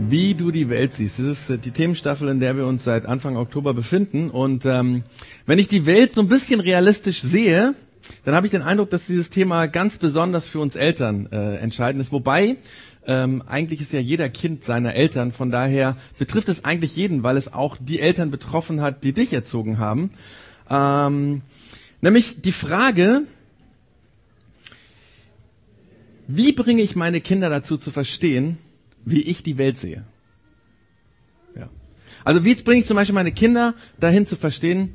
Wie du die Welt siehst. Das ist äh, die Themenstaffel, in der wir uns seit Anfang Oktober befinden. Und ähm, wenn ich die Welt so ein bisschen realistisch sehe, dann habe ich den Eindruck, dass dieses Thema ganz besonders für uns Eltern äh, entscheidend ist. Wobei ähm, eigentlich ist ja jeder Kind seiner Eltern. Von daher betrifft es eigentlich jeden, weil es auch die Eltern betroffen hat, die dich erzogen haben. Ähm, nämlich die Frage, wie bringe ich meine Kinder dazu zu verstehen, wie ich die Welt sehe. Ja. Also wie bringe ich zum Beispiel meine Kinder dahin zu verstehen,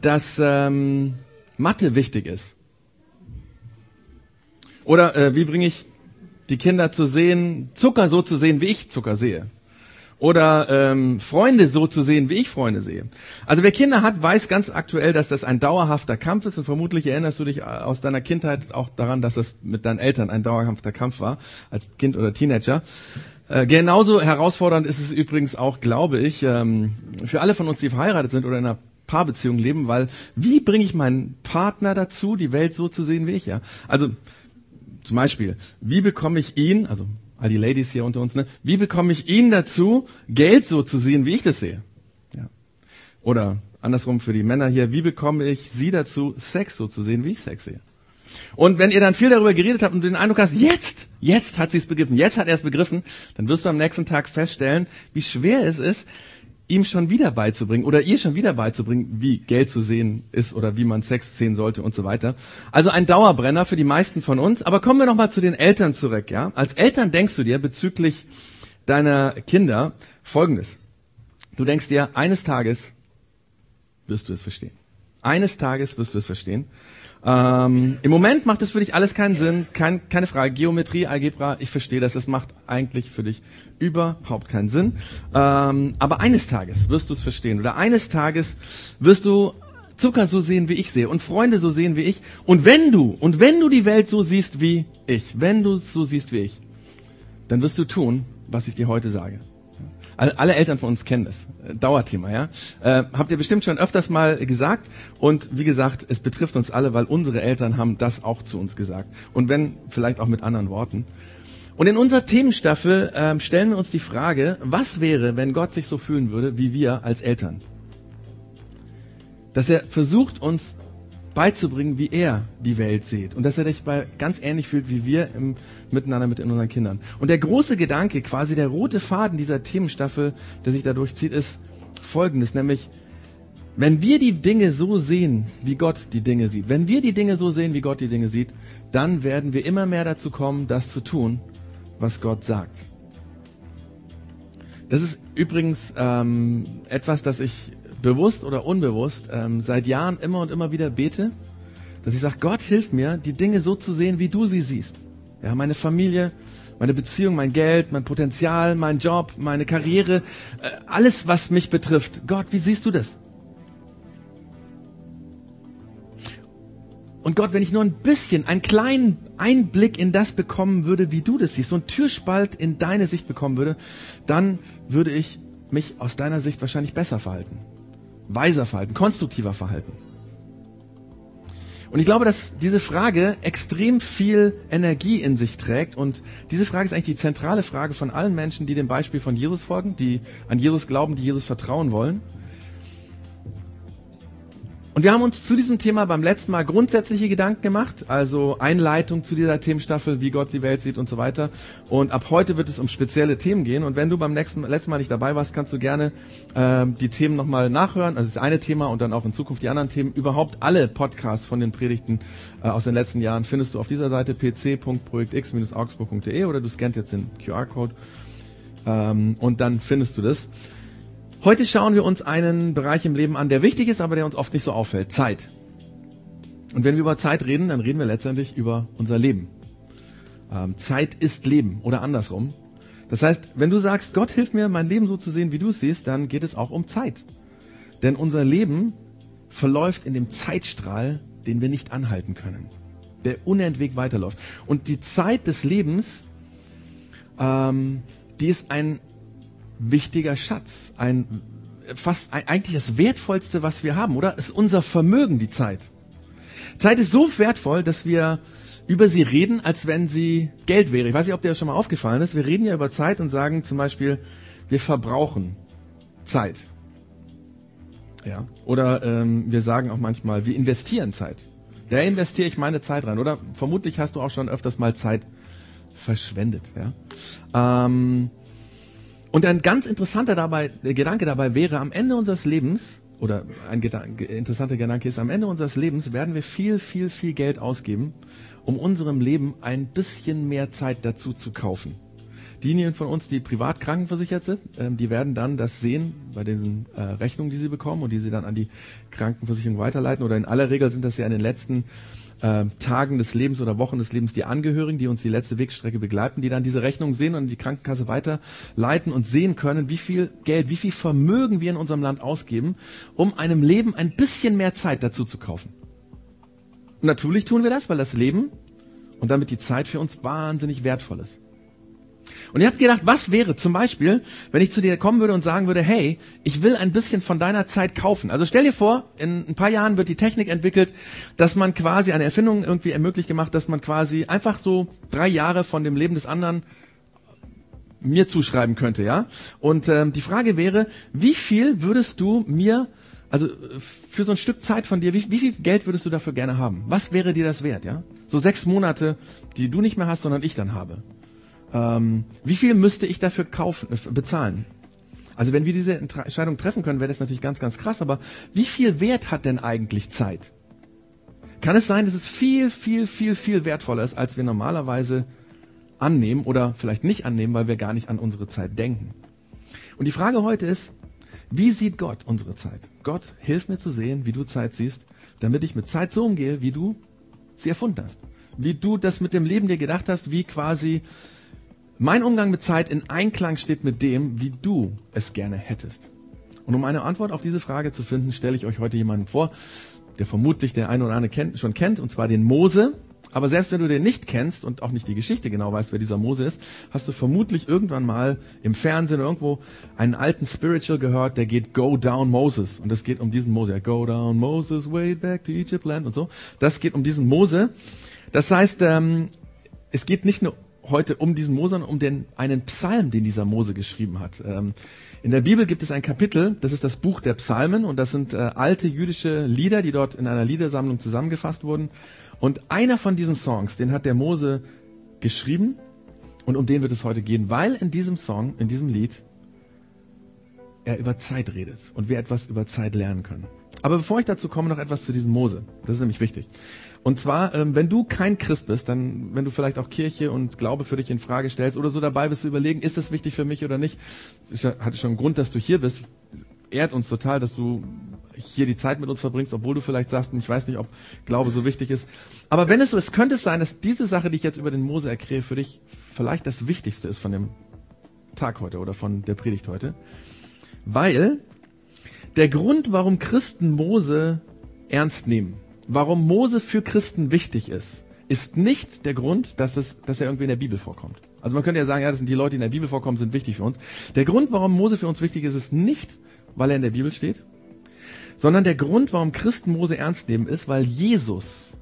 dass ähm, Mathe wichtig ist? Oder äh, wie bringe ich die Kinder zu sehen, Zucker so zu sehen, wie ich Zucker sehe? Oder ähm, Freunde so zu sehen, wie ich Freunde sehe. Also wer Kinder hat, weiß ganz aktuell, dass das ein dauerhafter Kampf ist und vermutlich erinnerst du dich äh, aus deiner Kindheit auch daran, dass das mit deinen Eltern ein dauerhafter Kampf war, als Kind oder Teenager. Äh, genauso herausfordernd ist es übrigens auch, glaube ich, ähm, für alle von uns, die verheiratet sind oder in einer Paarbeziehung leben, weil wie bringe ich meinen Partner dazu, die Welt so zu sehen wie ich, ja? Also zum Beispiel, wie bekomme ich ihn, also all die Ladies hier unter uns, ne, wie bekomme ich ihn dazu, Geld so zu sehen, wie ich das sehe? Ja. Oder andersrum für die Männer hier, wie bekomme ich sie dazu, Sex so zu sehen, wie ich Sex sehe? Und wenn ihr dann viel darüber geredet habt und den Eindruck hast, jetzt, jetzt hat sie es begriffen, jetzt hat er es begriffen, dann wirst du am nächsten Tag feststellen, wie schwer es ist, ihm schon wieder beizubringen oder ihr schon wieder beizubringen, wie Geld zu sehen ist oder wie man Sex sehen sollte und so weiter. Also ein Dauerbrenner für die meisten von uns. Aber kommen wir nochmal zu den Eltern zurück, ja? Als Eltern denkst du dir bezüglich deiner Kinder Folgendes. Du denkst dir, eines Tages wirst du es verstehen. Eines Tages wirst du es verstehen. Ähm, Im Moment macht es für dich alles keinen Sinn, kein, keine Frage. Geometrie, Algebra, ich verstehe das, das macht eigentlich für dich überhaupt keinen Sinn. Ähm, aber eines Tages wirst du es verstehen oder eines Tages wirst du Zucker so sehen, wie ich sehe und Freunde so sehen wie ich. Und wenn du, und wenn du die Welt so siehst wie ich, wenn du es so siehst wie ich, dann wirst du tun, was ich dir heute sage. Alle Eltern von uns kennen das. Äh, Dauerthema, ja. Äh, habt ihr bestimmt schon öfters mal gesagt. Und wie gesagt, es betrifft uns alle, weil unsere Eltern haben das auch zu uns gesagt. Und wenn, vielleicht auch mit anderen Worten. Und in unserer Themenstaffel äh, stellen wir uns die Frage, was wäre, wenn Gott sich so fühlen würde, wie wir als Eltern? Dass er versucht, uns beizubringen, wie er die Welt sieht. Und dass er dich bei ganz ähnlich fühlt, wie wir im Miteinander mit unseren Kindern. Und der große Gedanke, quasi der rote Faden dieser Themenstaffel, der sich dadurch zieht, ist folgendes, nämlich, wenn wir die Dinge so sehen, wie Gott die Dinge sieht, wenn wir die Dinge so sehen, wie Gott die Dinge sieht, dann werden wir immer mehr dazu kommen, das zu tun, was Gott sagt. Das ist übrigens ähm, etwas, das ich bewusst oder unbewusst ähm, seit Jahren immer und immer wieder bete, dass ich sage, Gott hilf mir, die Dinge so zu sehen, wie du sie siehst. Ja, meine Familie, meine Beziehung, mein Geld, mein Potenzial, mein Job, meine Karriere, äh, alles, was mich betrifft. Gott, wie siehst du das? Und Gott, wenn ich nur ein bisschen, einen kleinen Einblick in das bekommen würde, wie du das siehst, so ein Türspalt in deine Sicht bekommen würde, dann würde ich mich aus deiner Sicht wahrscheinlich besser verhalten weiser verhalten, konstruktiver verhalten. Und ich glaube, dass diese Frage extrem viel Energie in sich trägt. Und diese Frage ist eigentlich die zentrale Frage von allen Menschen, die dem Beispiel von Jesus folgen, die an Jesus glauben, die Jesus vertrauen wollen. Und wir haben uns zu diesem Thema beim letzten Mal grundsätzliche Gedanken gemacht, also Einleitung zu dieser Themenstaffel, wie Gott die Welt sieht und so weiter. Und ab heute wird es um spezielle Themen gehen. Und wenn du beim nächsten, letzten Mal nicht dabei warst, kannst du gerne äh, die Themen nochmal nachhören. Also das eine Thema und dann auch in Zukunft die anderen Themen. Überhaupt alle Podcasts von den Predigten äh, aus den letzten Jahren findest du auf dieser Seite pc.projektx-augsburg.de oder du scannst jetzt den QR-Code ähm, und dann findest du das. Heute schauen wir uns einen Bereich im Leben an, der wichtig ist, aber der uns oft nicht so auffällt. Zeit. Und wenn wir über Zeit reden, dann reden wir letztendlich über unser Leben. Ähm, Zeit ist Leben oder andersrum. Das heißt, wenn du sagst, Gott hilf mir, mein Leben so zu sehen, wie du es siehst, dann geht es auch um Zeit. Denn unser Leben verläuft in dem Zeitstrahl, den wir nicht anhalten können, der unentwegt weiterläuft. Und die Zeit des Lebens, ähm, die ist ein wichtiger Schatz, ein fast eigentlich das wertvollste, was wir haben, oder? ist unser Vermögen, die Zeit. Zeit ist so wertvoll, dass wir über sie reden, als wenn sie Geld wäre. Ich weiß nicht, ob dir das schon mal aufgefallen ist. Wir reden ja über Zeit und sagen zum Beispiel, wir verbrauchen Zeit. Ja. Oder ähm, wir sagen auch manchmal, wir investieren Zeit. Da investiere ich meine Zeit rein. Oder vermutlich hast du auch schon öfters mal Zeit verschwendet. Ja. Ähm, und ein ganz interessanter dabei, äh, Gedanke dabei wäre, am Ende unseres Lebens, oder ein Gedanke, interessanter Gedanke ist, am Ende unseres Lebens werden wir viel, viel, viel Geld ausgeben, um unserem Leben ein bisschen mehr Zeit dazu zu kaufen. Diejenigen von uns, die privat krankenversichert sind, ähm, die werden dann das sehen bei diesen äh, Rechnungen, die sie bekommen und die sie dann an die Krankenversicherung weiterleiten. Oder in aller Regel sind das ja in den letzten äh, Tagen des Lebens oder Wochen des Lebens die Angehörigen, die uns die letzte Wegstrecke begleiten, die dann diese Rechnung sehen und die Krankenkasse weiterleiten und sehen können, wie viel Geld, wie viel Vermögen wir in unserem Land ausgeben, um einem Leben ein bisschen mehr Zeit dazu zu kaufen. Natürlich tun wir das, weil das Leben und damit die Zeit für uns wahnsinnig wertvoll ist. Und ich habe gedacht, was wäre zum Beispiel, wenn ich zu dir kommen würde und sagen würde, hey, ich will ein bisschen von deiner Zeit kaufen. Also stell dir vor, in ein paar Jahren wird die Technik entwickelt, dass man quasi eine Erfindung irgendwie ermöglicht gemacht, dass man quasi einfach so drei Jahre von dem Leben des anderen mir zuschreiben könnte, ja. Und ähm, die Frage wäre, wie viel würdest du mir, also für so ein Stück Zeit von dir, wie, wie viel Geld würdest du dafür gerne haben? Was wäre dir das wert, ja? So sechs Monate, die du nicht mehr hast, sondern ich dann habe. Ähm, wie viel müsste ich dafür kaufen, äh, bezahlen? Also wenn wir diese Entscheidung treffen können, wäre das natürlich ganz, ganz krass. Aber wie viel Wert hat denn eigentlich Zeit? Kann es sein, dass es viel, viel, viel, viel wertvoller ist, als wir normalerweise annehmen oder vielleicht nicht annehmen, weil wir gar nicht an unsere Zeit denken? Und die Frage heute ist, wie sieht Gott unsere Zeit? Gott, hilf mir zu sehen, wie du Zeit siehst, damit ich mit Zeit so umgehe, wie du sie erfunden hast. Wie du das mit dem Leben dir gedacht hast, wie quasi mein Umgang mit Zeit in Einklang steht mit dem, wie du es gerne hättest. Und um eine Antwort auf diese Frage zu finden, stelle ich euch heute jemanden vor, der vermutlich der eine oder andere kennt, schon kennt, und zwar den Mose. Aber selbst wenn du den nicht kennst und auch nicht die Geschichte genau weißt, wer dieser Mose ist, hast du vermutlich irgendwann mal im Fernsehen irgendwo einen alten Spiritual gehört, der geht Go Down Moses. Und es geht um diesen Mose. Go Down Moses, way back to Egypt land und so. Das geht um diesen Mose. Das heißt, ähm, es geht nicht nur heute um diesen Mose, um den, einen Psalm, den dieser Mose geschrieben hat. Ähm, in der Bibel gibt es ein Kapitel, das ist das Buch der Psalmen und das sind äh, alte jüdische Lieder, die dort in einer Liedersammlung zusammengefasst wurden. Und einer von diesen Songs, den hat der Mose geschrieben und um den wird es heute gehen, weil in diesem Song, in diesem Lied, er über Zeit redet und wir etwas über Zeit lernen können. Aber bevor ich dazu komme, noch etwas zu diesem Mose. Das ist nämlich wichtig. Und zwar, ähm, wenn du kein Christ bist, dann, wenn du vielleicht auch Kirche und Glaube für dich in Frage stellst oder so dabei bist zu überlegen, ist das wichtig für mich oder nicht, es hatte schon einen Grund, dass du hier bist. Ehrt uns total, dass du hier die Zeit mit uns verbringst, obwohl du vielleicht sagst, ich weiß nicht, ob Glaube so wichtig ist. Aber wenn es so ist, könnte es sein, dass diese Sache, die ich jetzt über den Mose erkläre, für dich vielleicht das Wichtigste ist von dem Tag heute oder von der Predigt heute. Weil der Grund, warum Christen Mose ernst nehmen, warum Mose für Christen wichtig ist, ist nicht der Grund, dass, es, dass er irgendwie in der Bibel vorkommt. Also man könnte ja sagen, ja, das sind die Leute, die in der Bibel vorkommen, sind wichtig für uns. Der Grund, warum Mose für uns wichtig ist, ist nicht, weil er in der Bibel steht, sondern der Grund, warum Christen Mose ernst nehmen, ist, weil Jesus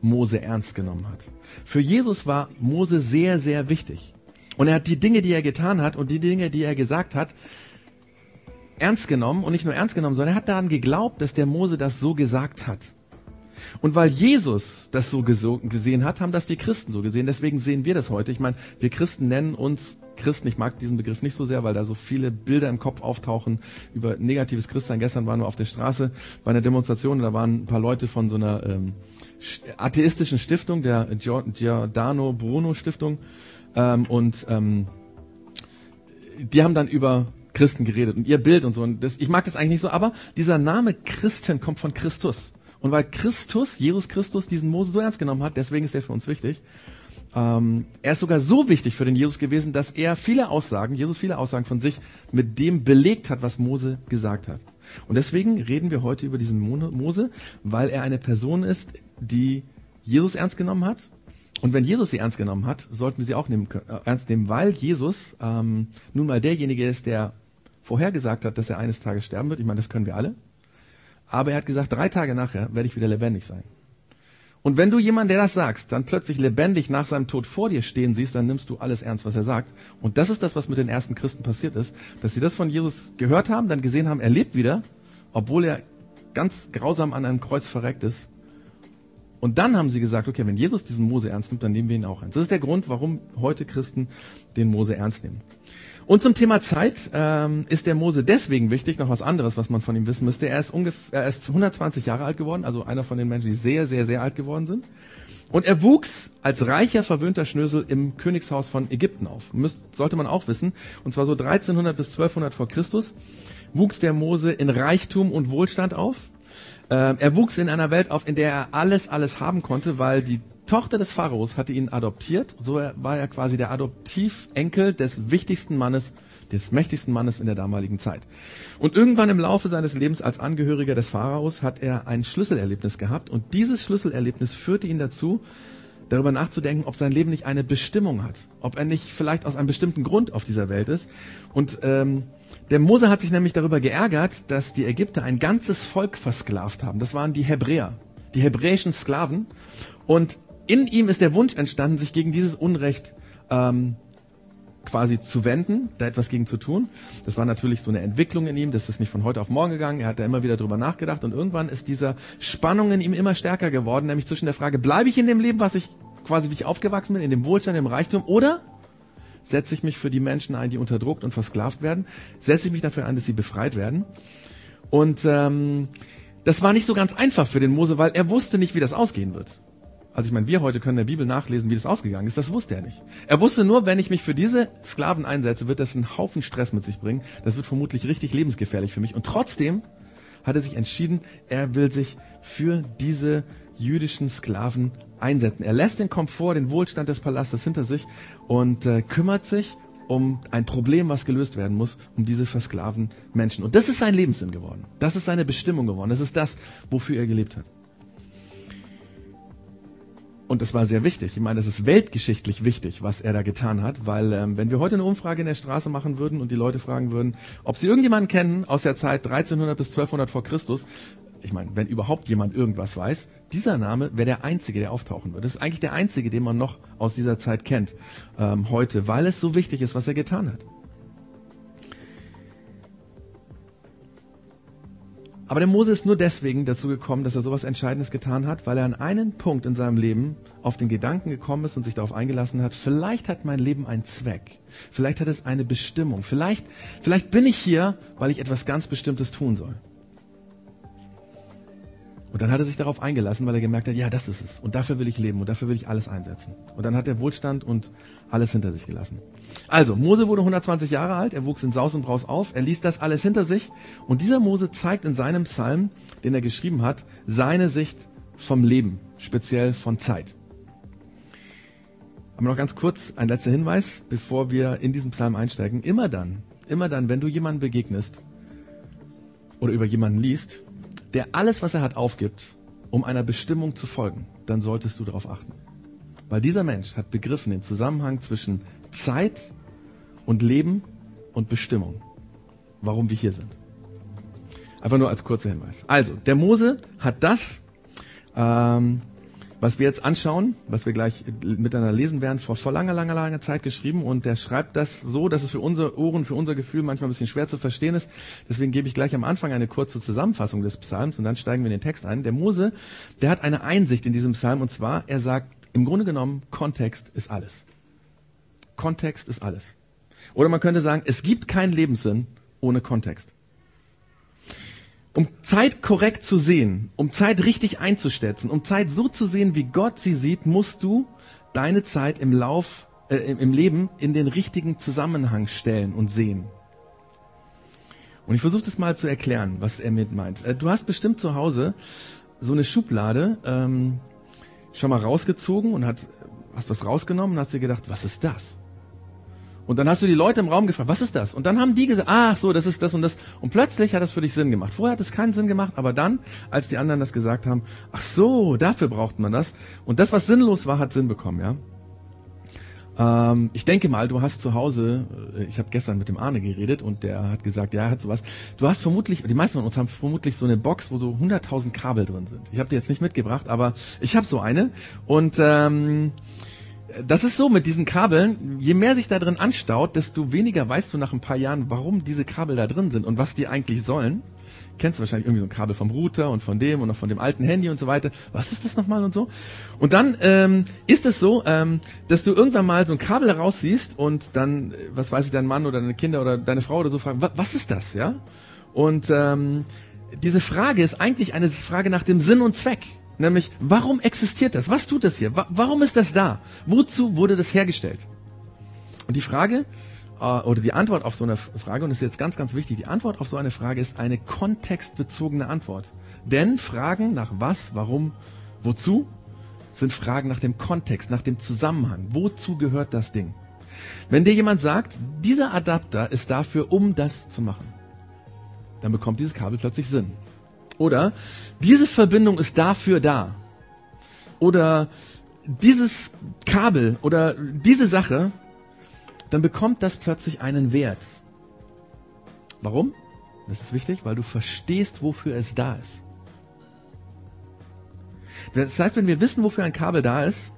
Mose ernst genommen hat. Für Jesus war Mose sehr, sehr wichtig. Und er hat die Dinge, die er getan hat und die Dinge, die er gesagt hat, ernst genommen und nicht nur ernst genommen, sondern er hat daran geglaubt, dass der Mose das so gesagt hat. Und weil Jesus das so gesehen hat, haben das die Christen so gesehen. Deswegen sehen wir das heute. Ich meine, wir Christen nennen uns Christen. Ich mag diesen Begriff nicht so sehr, weil da so viele Bilder im Kopf auftauchen über negatives Christsein. Gestern waren wir auf der Straße bei einer Demonstration. Da waren ein paar Leute von so einer ähm, atheistischen Stiftung, der Giordano Bruno Stiftung. Ähm, und ähm, die haben dann über Christen geredet und ihr Bild und so. Und das, ich mag das eigentlich nicht so, aber dieser Name Christen kommt von Christus. Und weil Christus, Jesus Christus, diesen Mose so ernst genommen hat, deswegen ist er für uns wichtig. Ähm, er ist sogar so wichtig für den Jesus gewesen, dass er viele Aussagen, Jesus viele Aussagen von sich mit dem belegt hat, was Mose gesagt hat. Und deswegen reden wir heute über diesen Mose, weil er eine Person ist, die Jesus ernst genommen hat. Und wenn Jesus sie ernst genommen hat, sollten wir sie auch nehmen, äh, ernst nehmen, weil Jesus ähm, nun mal derjenige ist, der vorhergesagt hat, dass er eines Tages sterben wird. Ich meine, das können wir alle. Aber er hat gesagt, drei Tage nachher werde ich wieder lebendig sein. Und wenn du jemand, der das sagst, dann plötzlich lebendig nach seinem Tod vor dir stehen siehst, dann nimmst du alles ernst, was er sagt. Und das ist das, was mit den ersten Christen passiert ist, dass sie das von Jesus gehört haben, dann gesehen haben, er lebt wieder, obwohl er ganz grausam an einem Kreuz verreckt ist. Und dann haben sie gesagt, okay, wenn Jesus diesen Mose ernst nimmt, dann nehmen wir ihn auch ernst. Das ist der Grund, warum heute Christen den Mose ernst nehmen. Und zum Thema Zeit ähm, ist der Mose deswegen wichtig, noch was anderes, was man von ihm wissen müsste. Er ist, ungefähr, er ist 120 Jahre alt geworden, also einer von den Menschen, die sehr, sehr, sehr alt geworden sind. Und er wuchs als reicher, verwöhnter Schnösel im Königshaus von Ägypten auf. Müsst, sollte man auch wissen. Und zwar so 1300 bis 1200 vor Christus wuchs der Mose in Reichtum und Wohlstand auf. Ähm, er wuchs in einer Welt auf, in der er alles, alles haben konnte, weil die Tochter des Pharaos hatte ihn adoptiert. So war er quasi der Adoptivenkel des wichtigsten Mannes, des mächtigsten Mannes in der damaligen Zeit. Und irgendwann im Laufe seines Lebens als Angehöriger des Pharaos hat er ein Schlüsselerlebnis gehabt. Und dieses Schlüsselerlebnis führte ihn dazu, darüber nachzudenken, ob sein Leben nicht eine Bestimmung hat, ob er nicht vielleicht aus einem bestimmten Grund auf dieser Welt ist. Und ähm, der Mose hat sich nämlich darüber geärgert, dass die Ägypter ein ganzes Volk versklavt haben. Das waren die Hebräer, die hebräischen Sklaven. Und in ihm ist der Wunsch entstanden, sich gegen dieses Unrecht ähm, quasi zu wenden, da etwas gegen zu tun. Das war natürlich so eine Entwicklung in ihm, das ist nicht von heute auf morgen gegangen. Er hat da immer wieder drüber nachgedacht und irgendwann ist dieser Spannung in ihm immer stärker geworden, nämlich zwischen der Frage, bleibe ich in dem Leben, was ich quasi wie ich aufgewachsen bin, in dem Wohlstand, im Reichtum, oder setze ich mich für die Menschen ein, die unterdrückt und versklavt werden, setze ich mich dafür ein, dass sie befreit werden. Und ähm, das war nicht so ganz einfach für den Mose, weil er wusste nicht, wie das ausgehen wird. Also ich meine, wir heute können der Bibel nachlesen, wie das ausgegangen ist. Das wusste er nicht. Er wusste nur, wenn ich mich für diese Sklaven einsetze, wird das einen Haufen Stress mit sich bringen. Das wird vermutlich richtig lebensgefährlich für mich. Und trotzdem hat er sich entschieden, er will sich für diese jüdischen Sklaven einsetzen. Er lässt den Komfort, den Wohlstand des Palastes hinter sich und äh, kümmert sich um ein Problem, was gelöst werden muss, um diese versklavten Menschen. Und das ist sein Lebenssinn geworden. Das ist seine Bestimmung geworden. Das ist das, wofür er gelebt hat. Und das war sehr wichtig. Ich meine, das ist weltgeschichtlich wichtig, was er da getan hat, weil ähm, wenn wir heute eine Umfrage in der Straße machen würden und die Leute fragen würden, ob sie irgendjemanden kennen aus der Zeit 1300 bis 1200 vor Christus, ich meine, wenn überhaupt jemand irgendwas weiß, dieser Name wäre der einzige, der auftauchen würde. Das ist eigentlich der einzige, den man noch aus dieser Zeit kennt ähm, heute, weil es so wichtig ist, was er getan hat. Aber der Mose ist nur deswegen dazu gekommen, dass er sowas Entscheidendes getan hat, weil er an einen Punkt in seinem Leben auf den Gedanken gekommen ist und sich darauf eingelassen hat, vielleicht hat mein Leben einen Zweck. Vielleicht hat es eine Bestimmung. Vielleicht, vielleicht bin ich hier, weil ich etwas ganz Bestimmtes tun soll. Und dann hat er sich darauf eingelassen, weil er gemerkt hat, ja, das ist es. Und dafür will ich leben und dafür will ich alles einsetzen. Und dann hat er Wohlstand und alles hinter sich gelassen. Also, Mose wurde 120 Jahre alt, er wuchs in Saus und Braus auf, er ließ das alles hinter sich. Und dieser Mose zeigt in seinem Psalm, den er geschrieben hat, seine Sicht vom Leben, speziell von Zeit. Aber noch ganz kurz ein letzter Hinweis, bevor wir in diesen Psalm einsteigen. Immer dann, immer dann, wenn du jemandem begegnest oder über jemanden liest, der alles, was er hat, aufgibt, um einer Bestimmung zu folgen, dann solltest du darauf achten. Weil dieser Mensch hat begriffen den Zusammenhang zwischen Zeit und Leben und Bestimmung, warum wir hier sind. Einfach nur als kurzer Hinweis. Also, der Mose hat das ähm, was wir jetzt anschauen, was wir gleich miteinander lesen werden, vor, vor langer, langer, langer Zeit geschrieben und der schreibt das so, dass es für unsere Ohren, für unser Gefühl manchmal ein bisschen schwer zu verstehen ist. Deswegen gebe ich gleich am Anfang eine kurze Zusammenfassung des Psalms und dann steigen wir in den Text ein. Der Mose, der hat eine Einsicht in diesem Psalm und zwar, er sagt, im Grunde genommen, Kontext ist alles. Kontext ist alles. Oder man könnte sagen, es gibt keinen Lebenssinn ohne Kontext. Um Zeit korrekt zu sehen, um Zeit richtig einzuschätzen, um Zeit so zu sehen, wie Gott sie sieht, musst du deine Zeit im Lauf, äh, im Leben in den richtigen Zusammenhang stellen und sehen. Und ich versuche das mal zu erklären, was er mit meint. Äh, du hast bestimmt zu Hause so eine Schublade ähm, schon mal rausgezogen und hat, hast was rausgenommen und hast dir gedacht, was ist das? Und dann hast du die Leute im Raum gefragt, was ist das? Und dann haben die gesagt, ach so, das ist das und das. Und plötzlich hat das für dich Sinn gemacht. Vorher hat es keinen Sinn gemacht, aber dann, als die anderen das gesagt haben, ach so, dafür braucht man das. Und das, was sinnlos war, hat Sinn bekommen, ja. Ähm, ich denke mal, du hast zu Hause, äh, ich habe gestern mit dem Arne geredet und der hat gesagt, ja, er hat sowas. Du hast vermutlich, die meisten von uns haben vermutlich so eine Box, wo so 100.000 Kabel drin sind. Ich habe die jetzt nicht mitgebracht, aber ich habe so eine und ähm, das ist so mit diesen Kabeln, je mehr sich da drin anstaut, desto weniger weißt du nach ein paar Jahren, warum diese Kabel da drin sind und was die eigentlich sollen. Kennst du wahrscheinlich irgendwie so ein Kabel vom Router und von dem und noch von dem alten Handy und so weiter. Was ist das nochmal und so? Und dann ähm, ist es so, ähm, dass du irgendwann mal so ein Kabel herausziehst und dann, was weiß ich, dein Mann oder deine Kinder oder deine Frau oder so fragen, was ist das, ja? Und ähm, diese Frage ist eigentlich eine Frage nach dem Sinn und Zweck. Nämlich, warum existiert das? Was tut das hier? Warum ist das da? Wozu wurde das hergestellt? Und die Frage, äh, oder die Antwort auf so eine Frage, und das ist jetzt ganz, ganz wichtig, die Antwort auf so eine Frage ist eine kontextbezogene Antwort. Denn Fragen nach was, warum, wozu sind Fragen nach dem Kontext, nach dem Zusammenhang. Wozu gehört das Ding? Wenn dir jemand sagt, dieser Adapter ist dafür, um das zu machen, dann bekommt dieses Kabel plötzlich Sinn. Oder diese Verbindung ist dafür da. Oder dieses Kabel oder diese Sache, dann bekommt das plötzlich einen Wert. Warum? Das ist wichtig, weil du verstehst, wofür es da ist. Das heißt, wenn wir wissen, wofür ein Kabel da ist,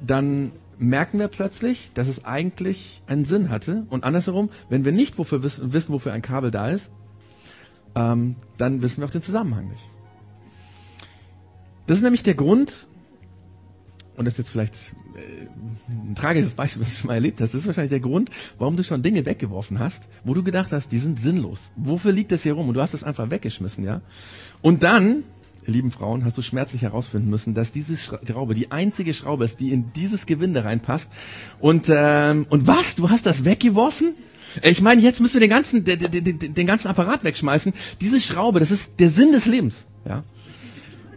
dann merken wir plötzlich, dass es eigentlich einen Sinn hatte. Und andersherum, wenn wir nicht wofür wissen, wissen wofür ein Kabel da ist, ähm, dann wissen wir auch den Zusammenhang nicht. Das ist nämlich der Grund, und das ist jetzt vielleicht äh, ein tragisches Beispiel, was du schon mal erlebt hast, das ist wahrscheinlich der Grund, warum du schon Dinge weggeworfen hast, wo du gedacht hast, die sind sinnlos. Wofür liegt das hier rum? Und du hast es einfach weggeschmissen, ja? Und dann lieben Frauen, hast du schmerzlich herausfinden müssen, dass diese Schraube die einzige Schraube ist, die in dieses Gewinde reinpasst. Und, ähm, und was? Du hast das weggeworfen? Ich meine, jetzt müssen wir den ganzen, den, den, den ganzen Apparat wegschmeißen. Diese Schraube, das ist der Sinn des Lebens. Ja.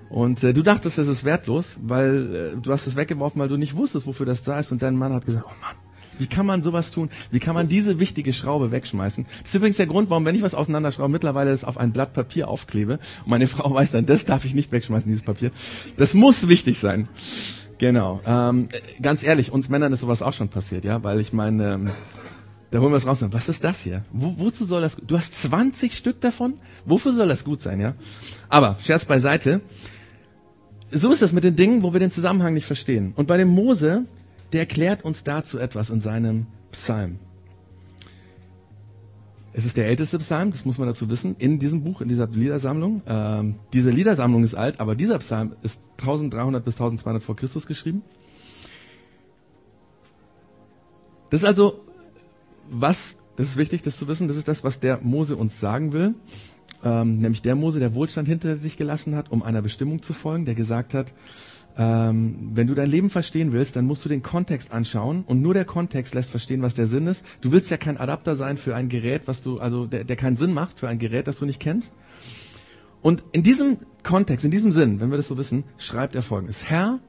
Und äh, du dachtest, das ist wertlos, weil äh, du hast es weggeworfen, weil du nicht wusstest, wofür das da ist. Und dein Mann hat gesagt, oh Mann, wie kann man sowas tun? Wie kann man diese wichtige Schraube wegschmeißen? Das ist übrigens der Grund, warum, wenn ich was auseinanderschraube, mittlerweile das auf ein Blatt Papier aufklebe. Und meine Frau weiß dann, das darf ich nicht wegschmeißen, dieses Papier. Das muss wichtig sein. Genau. Ähm, ganz ehrlich, uns Männern ist sowas auch schon passiert, ja, weil ich meine, ähm, da holen wir es raus. Was ist das hier? Wo, wozu soll das? Du hast 20 Stück davon? Wofür soll das gut sein, ja? Aber Scherz beiseite. So ist das mit den Dingen, wo wir den Zusammenhang nicht verstehen. Und bei dem Mose der erklärt uns dazu etwas in seinem Psalm. Es ist der älteste Psalm, das muss man dazu wissen, in diesem Buch, in dieser Liedersammlung. Ähm, diese Liedersammlung ist alt, aber dieser Psalm ist 1300 bis 1200 vor Christus geschrieben. Das ist also was, das ist wichtig, das zu wissen, das ist das, was der Mose uns sagen will. Ähm, nämlich der Mose, der Wohlstand hinter sich gelassen hat, um einer Bestimmung zu folgen, der gesagt hat, ähm, wenn du dein Leben verstehen willst, dann musst du den Kontext anschauen und nur der Kontext lässt verstehen, was der Sinn ist. Du willst ja kein Adapter sein für ein Gerät, was du, also der, der keinen Sinn macht für ein Gerät, das du nicht kennst. Und in diesem Kontext, in diesem Sinn, wenn wir das so wissen, schreibt er folgendes. Herr,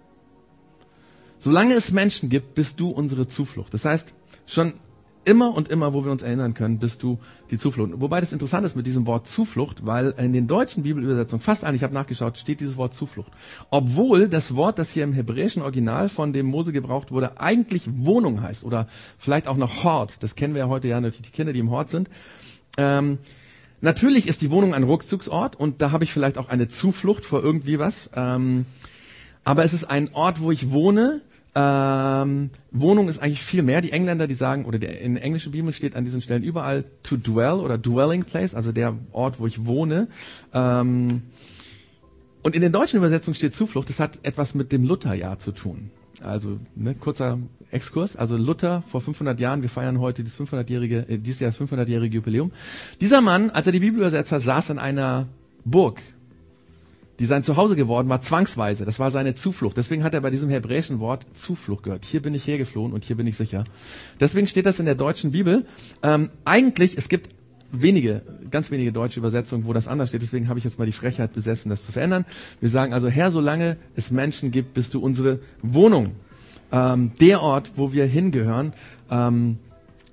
solange es Menschen gibt, bist du unsere Zuflucht. Das heißt, schon immer und immer, wo wir uns erinnern können, bist du die Zuflucht. Wobei das interessant ist mit diesem Wort Zuflucht, weil in den deutschen Bibelübersetzungen, fast allen, ich habe nachgeschaut, steht dieses Wort Zuflucht. Obwohl das Wort, das hier im hebräischen Original von dem Mose gebraucht wurde, eigentlich Wohnung heißt oder vielleicht auch noch Hort. Das kennen wir ja heute ja natürlich die Kinder, die im Hort sind. Ähm, natürlich ist die Wohnung ein Rückzugsort und da habe ich vielleicht auch eine Zuflucht vor irgendwie was. Ähm, aber es ist ein Ort, wo ich wohne, ähm, Wohnung ist eigentlich viel mehr. Die Engländer, die sagen, oder der, in englischen Bibel steht an diesen Stellen überall to dwell oder dwelling place, also der Ort, wo ich wohne. Ähm, und in den deutschen Übersetzungen steht Zuflucht. Das hat etwas mit dem Lutherjahr zu tun. Also ne, kurzer Exkurs. Also Luther vor 500 Jahren. Wir feiern heute das 500-jährige, äh, dieses Jahr das 500-jährige Jubiläum. Dieser Mann, als er die Bibel übersetzt saß in einer Burg die sein Zuhause geworden war, zwangsweise. Das war seine Zuflucht. Deswegen hat er bei diesem hebräischen Wort Zuflucht gehört. Hier bin ich hergeflohen und hier bin ich sicher. Deswegen steht das in der deutschen Bibel. Ähm, eigentlich, es gibt wenige, ganz wenige deutsche Übersetzungen, wo das anders steht. Deswegen habe ich jetzt mal die Frechheit besessen, das zu verändern. Wir sagen also, Herr, solange es Menschen gibt, bist du unsere Wohnung. Ähm, der Ort, wo wir hingehören. Ähm,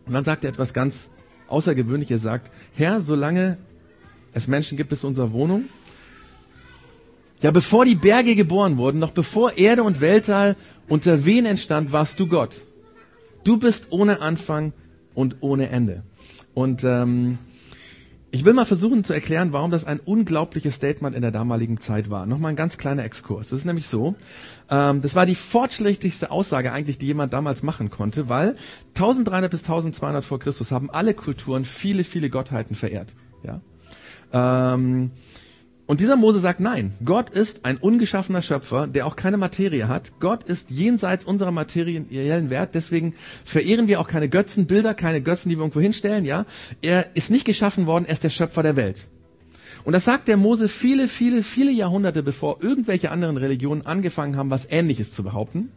und dann sagt er etwas ganz Außergewöhnliches. Er sagt, Herr, solange es Menschen gibt, bist du unsere Wohnung. Ja, bevor die Berge geboren wurden, noch bevor Erde und Weltall unter wen entstand, warst du Gott. Du bist ohne Anfang und ohne Ende. Und ähm, ich will mal versuchen zu erklären, warum das ein unglaubliches Statement in der damaligen Zeit war. Nochmal ein ganz kleiner Exkurs. Das ist nämlich so, ähm, das war die fortschrittlichste Aussage eigentlich, die jemand damals machen konnte, weil 1300 bis 1200 vor Christus haben alle Kulturen viele, viele Gottheiten verehrt. Ja? Ähm, und dieser Mose sagt, nein, Gott ist ein ungeschaffener Schöpfer, der auch keine Materie hat. Gott ist jenseits unserer materiellen Wert. Deswegen verehren wir auch keine Götzenbilder, keine Götzen, die wir irgendwo hinstellen, ja. Er ist nicht geschaffen worden, er ist der Schöpfer der Welt. Und das sagt der Mose viele, viele, viele Jahrhunderte, bevor irgendwelche anderen Religionen angefangen haben, was Ähnliches zu behaupten.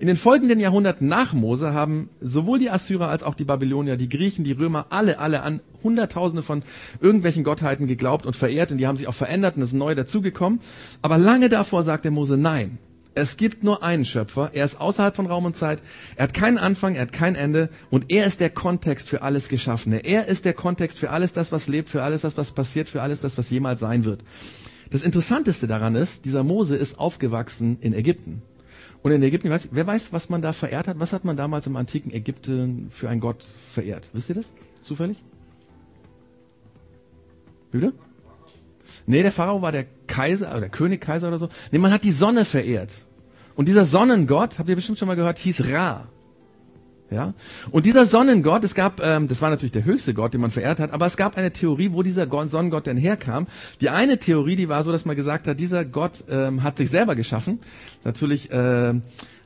In den folgenden Jahrhunderten nach Mose haben sowohl die Assyrer als auch die Babylonier, die Griechen, die Römer, alle, alle an Hunderttausende von irgendwelchen Gottheiten geglaubt und verehrt und die haben sich auch verändert und es ist neu dazugekommen. Aber lange davor sagt der Mose, nein, es gibt nur einen Schöpfer, er ist außerhalb von Raum und Zeit, er hat keinen Anfang, er hat kein Ende und er ist der Kontext für alles Geschaffene. Er ist der Kontext für alles das, was lebt, für alles das, was passiert, für alles das, was jemals sein wird. Das Interessanteste daran ist, dieser Mose ist aufgewachsen in Ägypten. Und in Ägypten, weiß, wer weiß, was man da verehrt hat? Was hat man damals im antiken Ägypten für einen Gott verehrt? Wisst ihr das? Zufällig? Bitte? Nee, der Pharao war der Kaiser oder der König Kaiser oder so. Nee, man hat die Sonne verehrt. Und dieser Sonnengott, habt ihr bestimmt schon mal gehört, hieß Ra. Ja? Und dieser Sonnengott, es gab, ähm, das war natürlich der höchste Gott, den man verehrt hat, aber es gab eine Theorie, wo dieser Sonnengott denn herkam. Die eine Theorie, die war so, dass man gesagt hat, dieser Gott ähm, hat sich selber geschaffen. Natürlich äh,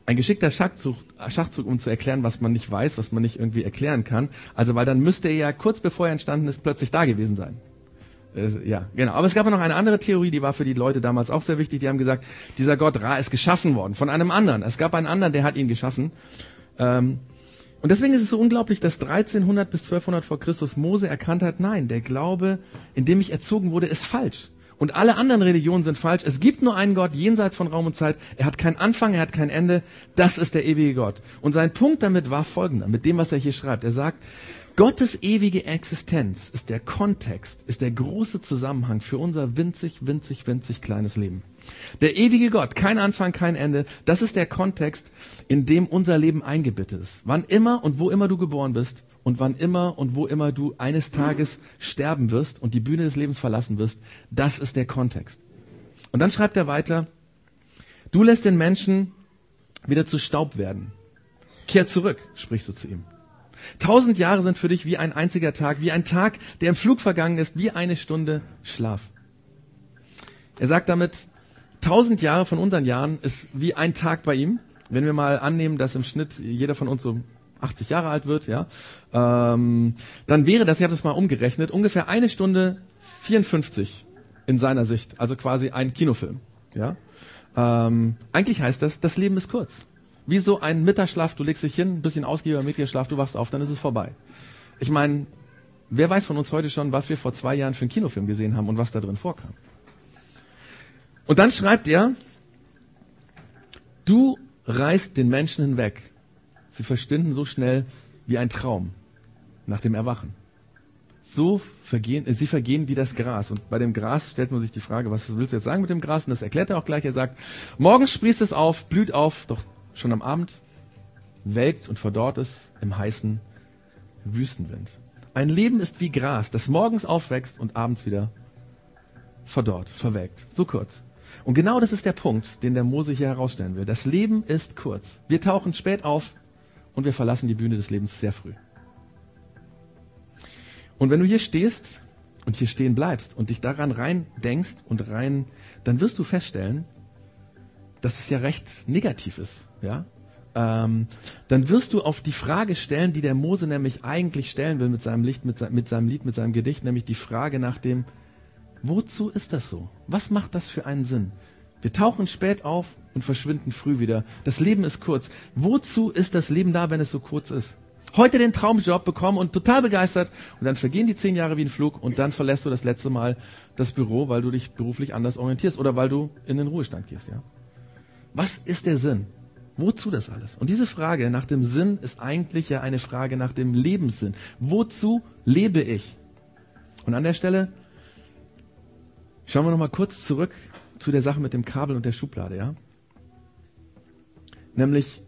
ein geschickter Schachzug, Schachzug, um zu erklären, was man nicht weiß, was man nicht irgendwie erklären kann. Also, weil dann müsste er ja kurz bevor er entstanden ist, plötzlich da gewesen sein. Äh, ja, genau. Aber es gab noch eine andere Theorie, die war für die Leute damals auch sehr wichtig. Die haben gesagt, dieser Gott Ra ist geschaffen worden von einem anderen. Es gab einen anderen, der hat ihn geschaffen. Ähm, und deswegen ist es so unglaublich, dass 1300 bis 1200 vor Christus Mose erkannt hat, nein, der Glaube, in dem ich erzogen wurde, ist falsch. Und alle anderen Religionen sind falsch. Es gibt nur einen Gott jenseits von Raum und Zeit. Er hat keinen Anfang, er hat kein Ende. Das ist der ewige Gott. Und sein Punkt damit war folgender, mit dem, was er hier schreibt. Er sagt, Gottes ewige Existenz ist der Kontext, ist der große Zusammenhang für unser winzig, winzig, winzig kleines Leben. Der ewige Gott, kein Anfang, kein Ende, das ist der Kontext, in dem unser Leben eingebettet ist. Wann immer und wo immer du geboren bist und wann immer und wo immer du eines Tages sterben wirst und die Bühne des Lebens verlassen wirst, das ist der Kontext. Und dann schreibt er weiter, du lässt den Menschen wieder zu Staub werden. Kehr zurück, sprichst du zu ihm. Tausend Jahre sind für dich wie ein einziger Tag, wie ein Tag, der im Flug vergangen ist, wie eine Stunde Schlaf. Er sagt damit, tausend Jahre von unseren Jahren ist wie ein Tag bei ihm. Wenn wir mal annehmen, dass im Schnitt jeder von uns so 80 Jahre alt wird, ja, ähm, dann wäre das, ich habe das mal umgerechnet, ungefähr eine Stunde 54 in seiner Sicht, also quasi ein Kinofilm. Ja, ähm, eigentlich heißt das, das Leben ist kurz. Wie so ein Mittagsschlaf, du legst dich hin, ein bisschen ausgiebiger Mittagsschlaf, du wachst auf, dann ist es vorbei. Ich meine, wer weiß von uns heute schon, was wir vor zwei Jahren für einen Kinofilm gesehen haben und was da drin vorkam. Und dann schreibt er, du reißt den Menschen hinweg. Sie verstünden so schnell wie ein Traum nach dem Erwachen. So vergehen, sie vergehen wie das Gras. Und bei dem Gras stellt man sich die Frage, was willst du jetzt sagen mit dem Gras? Und das erklärt er auch gleich. Er sagt, morgens sprießt es auf, blüht auf, doch schon am Abend welkt und verdorrt es im heißen Wüstenwind. Ein Leben ist wie Gras, das morgens aufwächst und abends wieder verdorrt, verwelkt. So kurz. Und genau das ist der Punkt, den der Mose hier herausstellen will. Das Leben ist kurz. Wir tauchen spät auf und wir verlassen die Bühne des Lebens sehr früh. Und wenn du hier stehst und hier stehen bleibst und dich daran rein denkst und rein, dann wirst du feststellen, dass es ja recht negativ ist ja, ähm, dann wirst du auf die Frage stellen, die der Mose nämlich eigentlich stellen will mit seinem Licht, mit, se mit seinem Lied, mit seinem Gedicht, nämlich die Frage nach dem, wozu ist das so? Was macht das für einen Sinn? Wir tauchen spät auf und verschwinden früh wieder. Das Leben ist kurz. Wozu ist das Leben da, wenn es so kurz ist? Heute den Traumjob bekommen und total begeistert und dann vergehen die zehn Jahre wie ein Flug und dann verlässt du das letzte Mal das Büro, weil du dich beruflich anders orientierst oder weil du in den Ruhestand gehst, ja? Was ist der Sinn? Wozu das alles? Und diese Frage nach dem Sinn ist eigentlich ja eine Frage nach dem Lebenssinn. Wozu lebe ich? Und an der Stelle schauen wir nochmal kurz zurück zu der Sache mit dem Kabel und der Schublade, ja? Nämlich,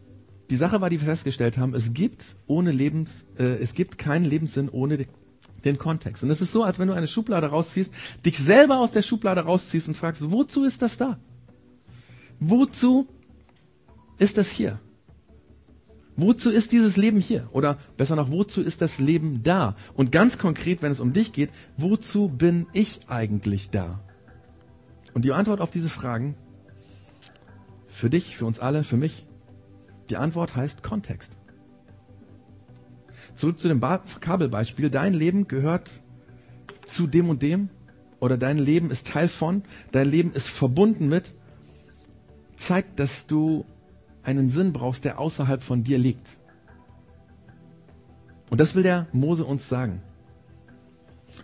die Sache war, die wir festgestellt haben, es gibt ohne Lebens, äh, es gibt keinen Lebenssinn ohne den Kontext. Und es ist so, als wenn du eine Schublade rausziehst, dich selber aus der Schublade rausziehst und fragst, wozu ist das da? Wozu ist das hier? Wozu ist dieses Leben hier? Oder besser noch, wozu ist das Leben da? Und ganz konkret, wenn es um dich geht, wozu bin ich eigentlich da? Und die Antwort auf diese Fragen, für dich, für uns alle, für mich, die Antwort heißt Kontext. Zurück zu dem Kabelbeispiel. Dein Leben gehört zu dem und dem oder dein Leben ist Teil von, dein Leben ist verbunden mit, zeigt, dass du einen Sinn brauchst, der außerhalb von dir liegt. Und das will der Mose uns sagen.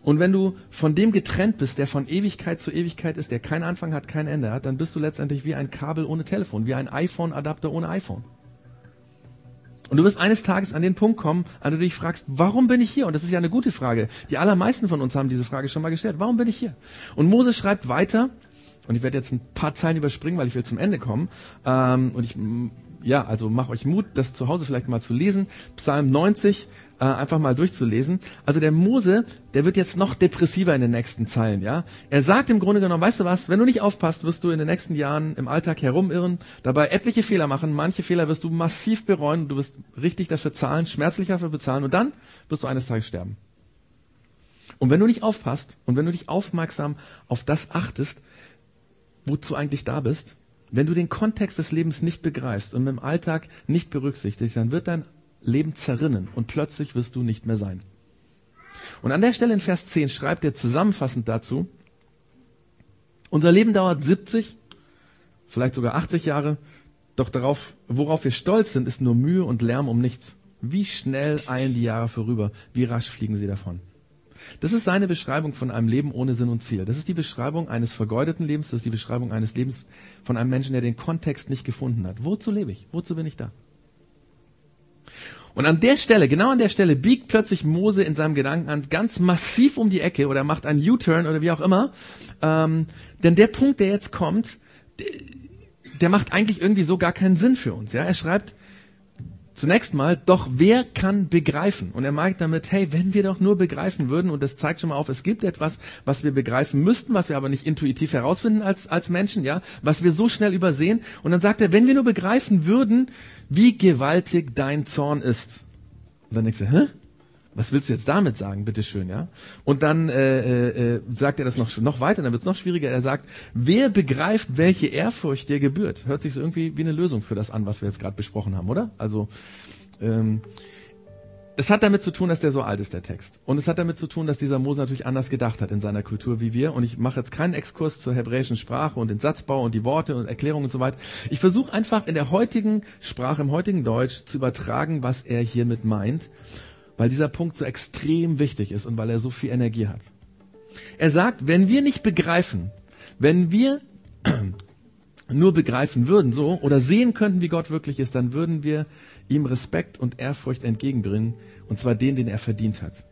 Und wenn du von dem getrennt bist, der von Ewigkeit zu Ewigkeit ist, der keinen Anfang hat, kein Ende hat, dann bist du letztendlich wie ein Kabel ohne Telefon, wie ein iPhone-Adapter ohne iPhone. Und du wirst eines Tages an den Punkt kommen, an dem du dich fragst, warum bin ich hier? Und das ist ja eine gute Frage. Die allermeisten von uns haben diese Frage schon mal gestellt. Warum bin ich hier? Und Mose schreibt weiter, und ich werde jetzt ein paar Zeilen überspringen, weil ich will zum Ende kommen. Ähm, und ich, ja, also mach euch Mut, das zu Hause vielleicht mal zu lesen. Psalm 90 äh, einfach mal durchzulesen. Also der Mose, der wird jetzt noch depressiver in den nächsten Zeilen, ja. Er sagt im Grunde genommen, weißt du was, wenn du nicht aufpasst, wirst du in den nächsten Jahren im Alltag herumirren, dabei etliche Fehler machen, manche Fehler wirst du massiv bereuen, du wirst richtig dafür zahlen, schmerzlich dafür bezahlen und dann wirst du eines Tages sterben. Und wenn du nicht aufpasst und wenn du dich aufmerksam auf das achtest, wozu eigentlich da bist, wenn du den Kontext des Lebens nicht begreifst und im Alltag nicht berücksichtigst, dann wird dein Leben zerrinnen und plötzlich wirst du nicht mehr sein. Und an der Stelle in Vers 10 schreibt er zusammenfassend dazu, unser Leben dauert 70, vielleicht sogar 80 Jahre, doch darauf, worauf wir stolz sind, ist nur Mühe und Lärm um nichts. Wie schnell eilen die Jahre vorüber, wie rasch fliegen sie davon. Das ist seine Beschreibung von einem Leben ohne Sinn und Ziel. Das ist die Beschreibung eines vergeudeten Lebens, das ist die Beschreibung eines Lebens von einem Menschen, der den Kontext nicht gefunden hat. Wozu lebe ich? Wozu bin ich da? Und an der Stelle, genau an der Stelle, biegt plötzlich Mose in seinem Gedanken an ganz massiv um die Ecke oder macht einen U-Turn oder wie auch immer. Ähm, denn der Punkt, der jetzt kommt, der, der macht eigentlich irgendwie so gar keinen Sinn für uns. Ja, er schreibt, Zunächst mal, doch wer kann begreifen? Und er meint damit, hey, wenn wir doch nur begreifen würden, und das zeigt schon mal auf, es gibt etwas, was wir begreifen müssten, was wir aber nicht intuitiv herausfinden als, als Menschen, ja, was wir so schnell übersehen. Und dann sagt er, wenn wir nur begreifen würden, wie gewaltig dein Zorn ist. Und dann denkst du, hä? Was willst du jetzt damit sagen, bitteschön, ja? Und dann äh, äh, sagt er das noch, noch weiter, dann wird es noch schwieriger. Er sagt, wer begreift, welche Ehrfurcht dir gebührt? Hört sich so irgendwie wie eine Lösung für das an, was wir jetzt gerade besprochen haben, oder? Also ähm, es hat damit zu tun, dass der so alt ist, der Text. Und es hat damit zu tun, dass dieser Mose natürlich anders gedacht hat in seiner Kultur wie wir. Und ich mache jetzt keinen Exkurs zur hebräischen Sprache und den Satzbau und die Worte und Erklärungen und so weiter. Ich versuche einfach in der heutigen Sprache, im heutigen Deutsch zu übertragen, was er hiermit meint weil dieser Punkt so extrem wichtig ist und weil er so viel Energie hat. Er sagt, wenn wir nicht begreifen, wenn wir nur begreifen würden so oder sehen könnten, wie Gott wirklich ist, dann würden wir ihm Respekt und Ehrfurcht entgegenbringen und zwar den, den er verdient hat.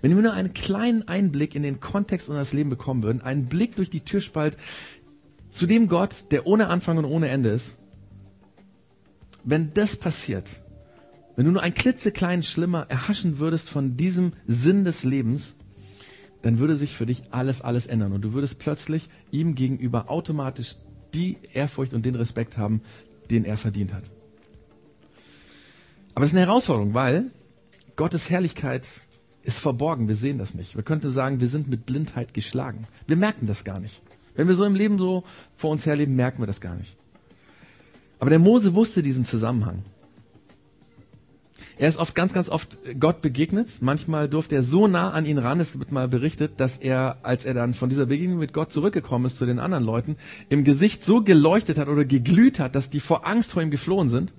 Wenn wir nur einen kleinen Einblick in den Kontext unseres Lebens bekommen würden, einen Blick durch die Türspalt zu dem Gott, der ohne Anfang und ohne Ende ist, wenn das passiert, wenn du nur einen klitzekleinen Schlimmer erhaschen würdest von diesem Sinn des Lebens, dann würde sich für dich alles, alles ändern. Und du würdest plötzlich ihm gegenüber automatisch die Ehrfurcht und den Respekt haben, den er verdient hat. Aber es ist eine Herausforderung, weil Gottes Herrlichkeit ist verborgen. Wir sehen das nicht. Wir könnten sagen, wir sind mit Blindheit geschlagen. Wir merken das gar nicht. Wenn wir so im Leben so vor uns herleben, merken wir das gar nicht. Aber der Mose wusste diesen Zusammenhang. Er ist oft, ganz, ganz oft Gott begegnet. Manchmal durfte er so nah an ihn ran, es wird mal berichtet, dass er, als er dann von dieser Begegnung mit Gott zurückgekommen ist zu den anderen Leuten, im Gesicht so geleuchtet hat oder geglüht hat, dass die vor Angst vor ihm geflohen sind.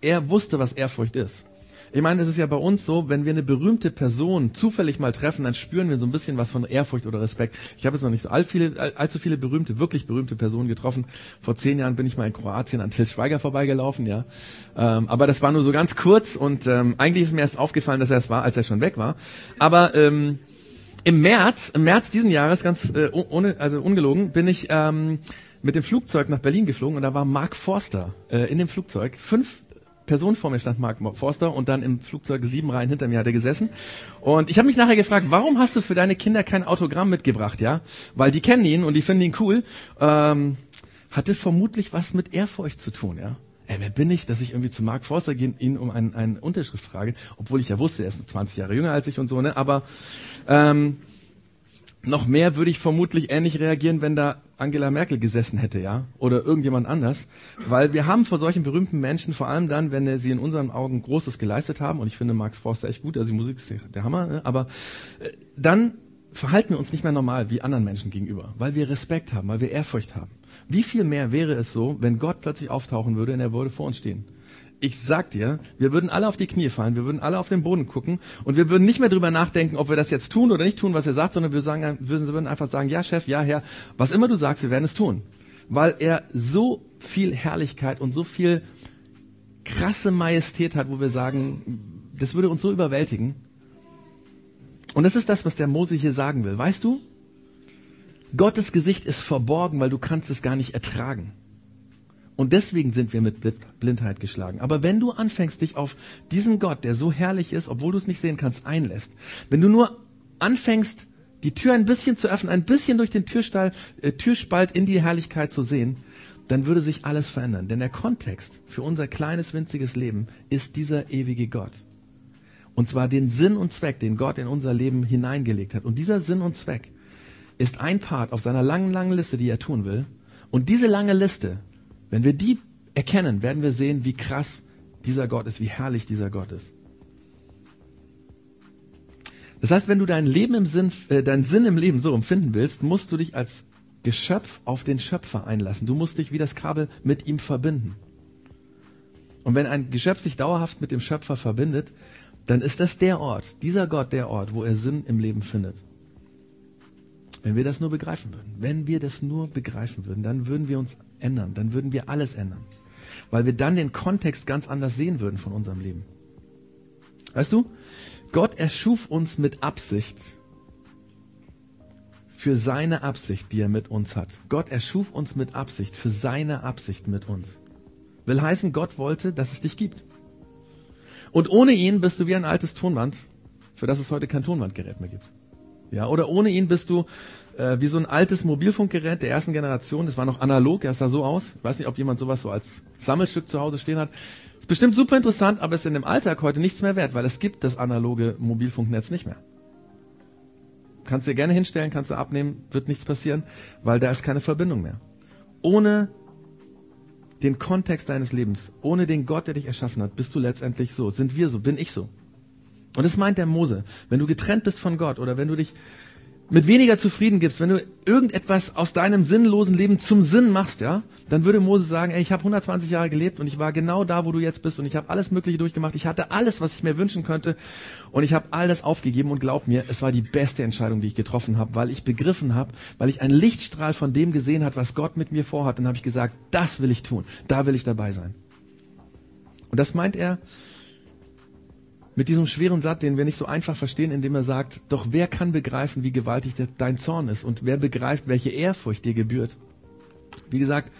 Er wusste, was Ehrfurcht ist. Ich meine, es ist ja bei uns so, wenn wir eine berühmte Person zufällig mal treffen, dann spüren wir so ein bisschen was von Ehrfurcht oder Respekt. Ich habe jetzt noch nicht so all viele, all, allzu viele berühmte, wirklich berühmte Personen getroffen. Vor zehn Jahren bin ich mal in Kroatien an Till Schweiger vorbeigelaufen, ja. Ähm, aber das war nur so ganz kurz und ähm, eigentlich ist mir erst aufgefallen, dass er es war, als er schon weg war. Aber ähm, Im März, im März diesen Jahres, ganz äh, ohne, also ungelogen, bin ich ähm, mit dem Flugzeug nach Berlin geflogen und da war Mark Forster äh, in dem Flugzeug. Fünf Personen vor mir stand Mark Forster und dann im Flugzeug sieben Reihen hinter mir hat er gesessen. Und ich habe mich nachher gefragt, warum hast du für deine Kinder kein Autogramm mitgebracht, ja? Weil die kennen ihn und die finden ihn cool. Ähm, hatte vermutlich was mit Ehrfurcht zu tun, ja? Ey, wer bin ich, dass ich irgendwie zu Mark Forster gehe, ihn um einen, eine Unterschrift frage, obwohl ich ja wusste, er ist 20 Jahre jünger als ich und so, ne? Aber ähm, noch mehr würde ich vermutlich ähnlich reagieren, wenn da Angela Merkel gesessen hätte, ja, oder irgendjemand anders, weil wir haben vor solchen berühmten Menschen, vor allem dann, wenn sie in unseren Augen Großes geleistet haben, und ich finde Max Forster echt gut, also die Musik ist der Hammer, ne? aber äh, dann verhalten wir uns nicht mehr normal wie anderen Menschen gegenüber, weil wir Respekt haben, weil wir Ehrfurcht haben. Wie viel mehr wäre es so, wenn Gott plötzlich auftauchen würde und er würde vor uns stehen? Ich sag dir, wir würden alle auf die Knie fallen, wir würden alle auf den Boden gucken und wir würden nicht mehr drüber nachdenken, ob wir das jetzt tun oder nicht tun, was er sagt, sondern wir sagen, würden einfach sagen, ja Chef, ja Herr, was immer du sagst, wir werden es tun. Weil er so viel Herrlichkeit und so viel krasse Majestät hat, wo wir sagen, das würde uns so überwältigen. Und das ist das, was der Mose hier sagen will. Weißt du? Gottes Gesicht ist verborgen, weil du kannst es gar nicht ertragen. Und deswegen sind wir mit Blindheit geschlagen. Aber wenn du anfängst, dich auf diesen Gott, der so herrlich ist, obwohl du es nicht sehen kannst, einlässt, wenn du nur anfängst, die Tür ein bisschen zu öffnen, ein bisschen durch den Türstall, äh, Türspalt in die Herrlichkeit zu sehen, dann würde sich alles verändern. Denn der Kontext für unser kleines, winziges Leben ist dieser ewige Gott. Und zwar den Sinn und Zweck, den Gott in unser Leben hineingelegt hat. Und dieser Sinn und Zweck ist ein Part auf seiner langen, langen Liste, die er tun will. Und diese lange Liste wenn wir die erkennen, werden wir sehen, wie krass dieser Gott ist, wie herrlich dieser Gott ist. Das heißt, wenn du dein Leben im Sinn, äh, deinen Sinn im Leben so empfinden willst, musst du dich als Geschöpf auf den Schöpfer einlassen. Du musst dich wie das Kabel mit ihm verbinden. Und wenn ein Geschöpf sich dauerhaft mit dem Schöpfer verbindet, dann ist das der Ort, dieser Gott der Ort, wo er Sinn im Leben findet. Wenn wir das nur begreifen würden, wenn wir das nur begreifen würden, dann würden wir uns ändern, dann würden wir alles ändern. Weil wir dann den Kontext ganz anders sehen würden von unserem Leben. Weißt du, Gott erschuf uns mit Absicht für seine Absicht, die er mit uns hat. Gott erschuf uns mit Absicht für seine Absicht mit uns. Will heißen, Gott wollte, dass es dich gibt. Und ohne ihn bist du wie ein altes Tonband, für das es heute kein Tonbandgerät mehr gibt. Ja, oder ohne ihn bist du äh, wie so ein altes Mobilfunkgerät der ersten Generation. Das war noch analog, ja, sah so aus. Ich weiß nicht, ob jemand sowas so als Sammelstück zu Hause stehen hat. Ist bestimmt super interessant, aber ist in dem Alltag heute nichts mehr wert, weil es gibt das analoge Mobilfunknetz nicht mehr. Kannst dir gerne hinstellen, kannst du abnehmen, wird nichts passieren, weil da ist keine Verbindung mehr. Ohne den Kontext deines Lebens, ohne den Gott, der dich erschaffen hat, bist du letztendlich so, sind wir so, bin ich so. Und das meint der Mose. Wenn du getrennt bist von Gott oder wenn du dich mit weniger zufrieden gibst, wenn du irgendetwas aus deinem sinnlosen Leben zum Sinn machst, ja, dann würde Mose sagen, ey, ich habe 120 Jahre gelebt und ich war genau da, wo du jetzt bist und ich habe alles Mögliche durchgemacht. Ich hatte alles, was ich mir wünschen könnte und ich habe all das aufgegeben und glaub mir, es war die beste Entscheidung, die ich getroffen habe, weil ich begriffen habe, weil ich einen Lichtstrahl von dem gesehen hat, was Gott mit mir vorhat. Dann habe ich gesagt, das will ich tun, da will ich dabei sein. Und das meint er mit diesem schweren Satz, den wir nicht so einfach verstehen, indem er sagt, doch wer kann begreifen, wie gewaltig dein Zorn ist und wer begreift, welche Ehrfurcht dir gebührt? Wie gesagt,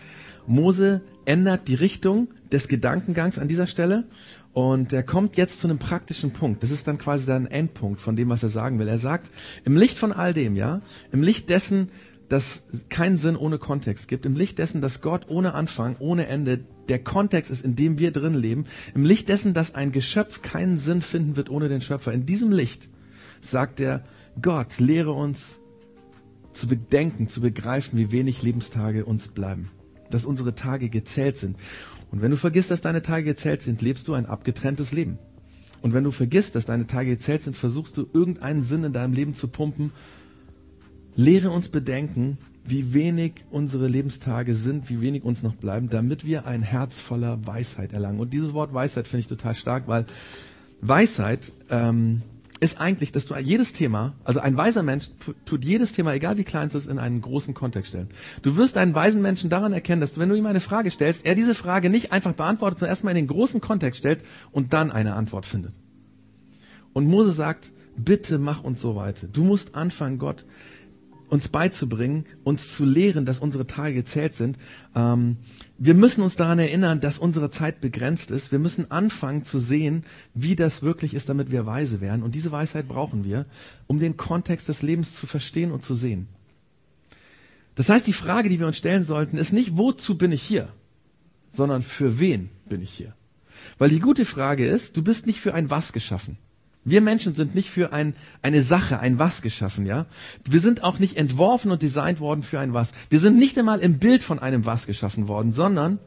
Mose ändert die Richtung des Gedankengangs an dieser Stelle und er kommt jetzt zu einem praktischen Punkt. Das ist dann quasi dann ein Endpunkt von dem, was er sagen will. Er sagt, im Licht von all dem, ja, im Licht dessen, dass keinen Sinn ohne Kontext gibt, im Licht dessen, dass Gott ohne Anfang, ohne Ende der Kontext ist, in dem wir drin leben, im Licht dessen, dass ein Geschöpf keinen Sinn finden wird ohne den Schöpfer. In diesem Licht sagt er, Gott, lehre uns zu bedenken, zu begreifen, wie wenig Lebenstage uns bleiben, dass unsere Tage gezählt sind. Und wenn du vergisst, dass deine Tage gezählt sind, lebst du ein abgetrenntes Leben. Und wenn du vergisst, dass deine Tage gezählt sind, versuchst du irgendeinen Sinn in deinem Leben zu pumpen, Lehre uns bedenken, wie wenig unsere Lebenstage sind, wie wenig uns noch bleiben, damit wir ein Herz voller Weisheit erlangen. Und dieses Wort Weisheit finde ich total stark, weil Weisheit ähm, ist eigentlich, dass du jedes Thema, also ein weiser Mensch tut jedes Thema, egal wie klein es ist, in einen großen Kontext stellen. Du wirst einen weisen Menschen daran erkennen, dass du, wenn du ihm eine Frage stellst, er diese Frage nicht einfach beantwortet, sondern erstmal in den großen Kontext stellt und dann eine Antwort findet. Und Mose sagt, Bitte mach uns so weiter. Du musst anfangen, Gott uns beizubringen, uns zu lehren, dass unsere Tage gezählt sind. Ähm, wir müssen uns daran erinnern, dass unsere Zeit begrenzt ist. Wir müssen anfangen zu sehen, wie das wirklich ist, damit wir weise werden. Und diese Weisheit brauchen wir, um den Kontext des Lebens zu verstehen und zu sehen. Das heißt, die Frage, die wir uns stellen sollten, ist nicht, wozu bin ich hier, sondern für wen bin ich hier? Weil die gute Frage ist, du bist nicht für ein Was geschaffen. Wir Menschen sind nicht für ein, eine Sache, ein Was geschaffen, ja. Wir sind auch nicht entworfen und designt worden für ein Was. Wir sind nicht einmal im Bild von einem Was geschaffen worden, sondern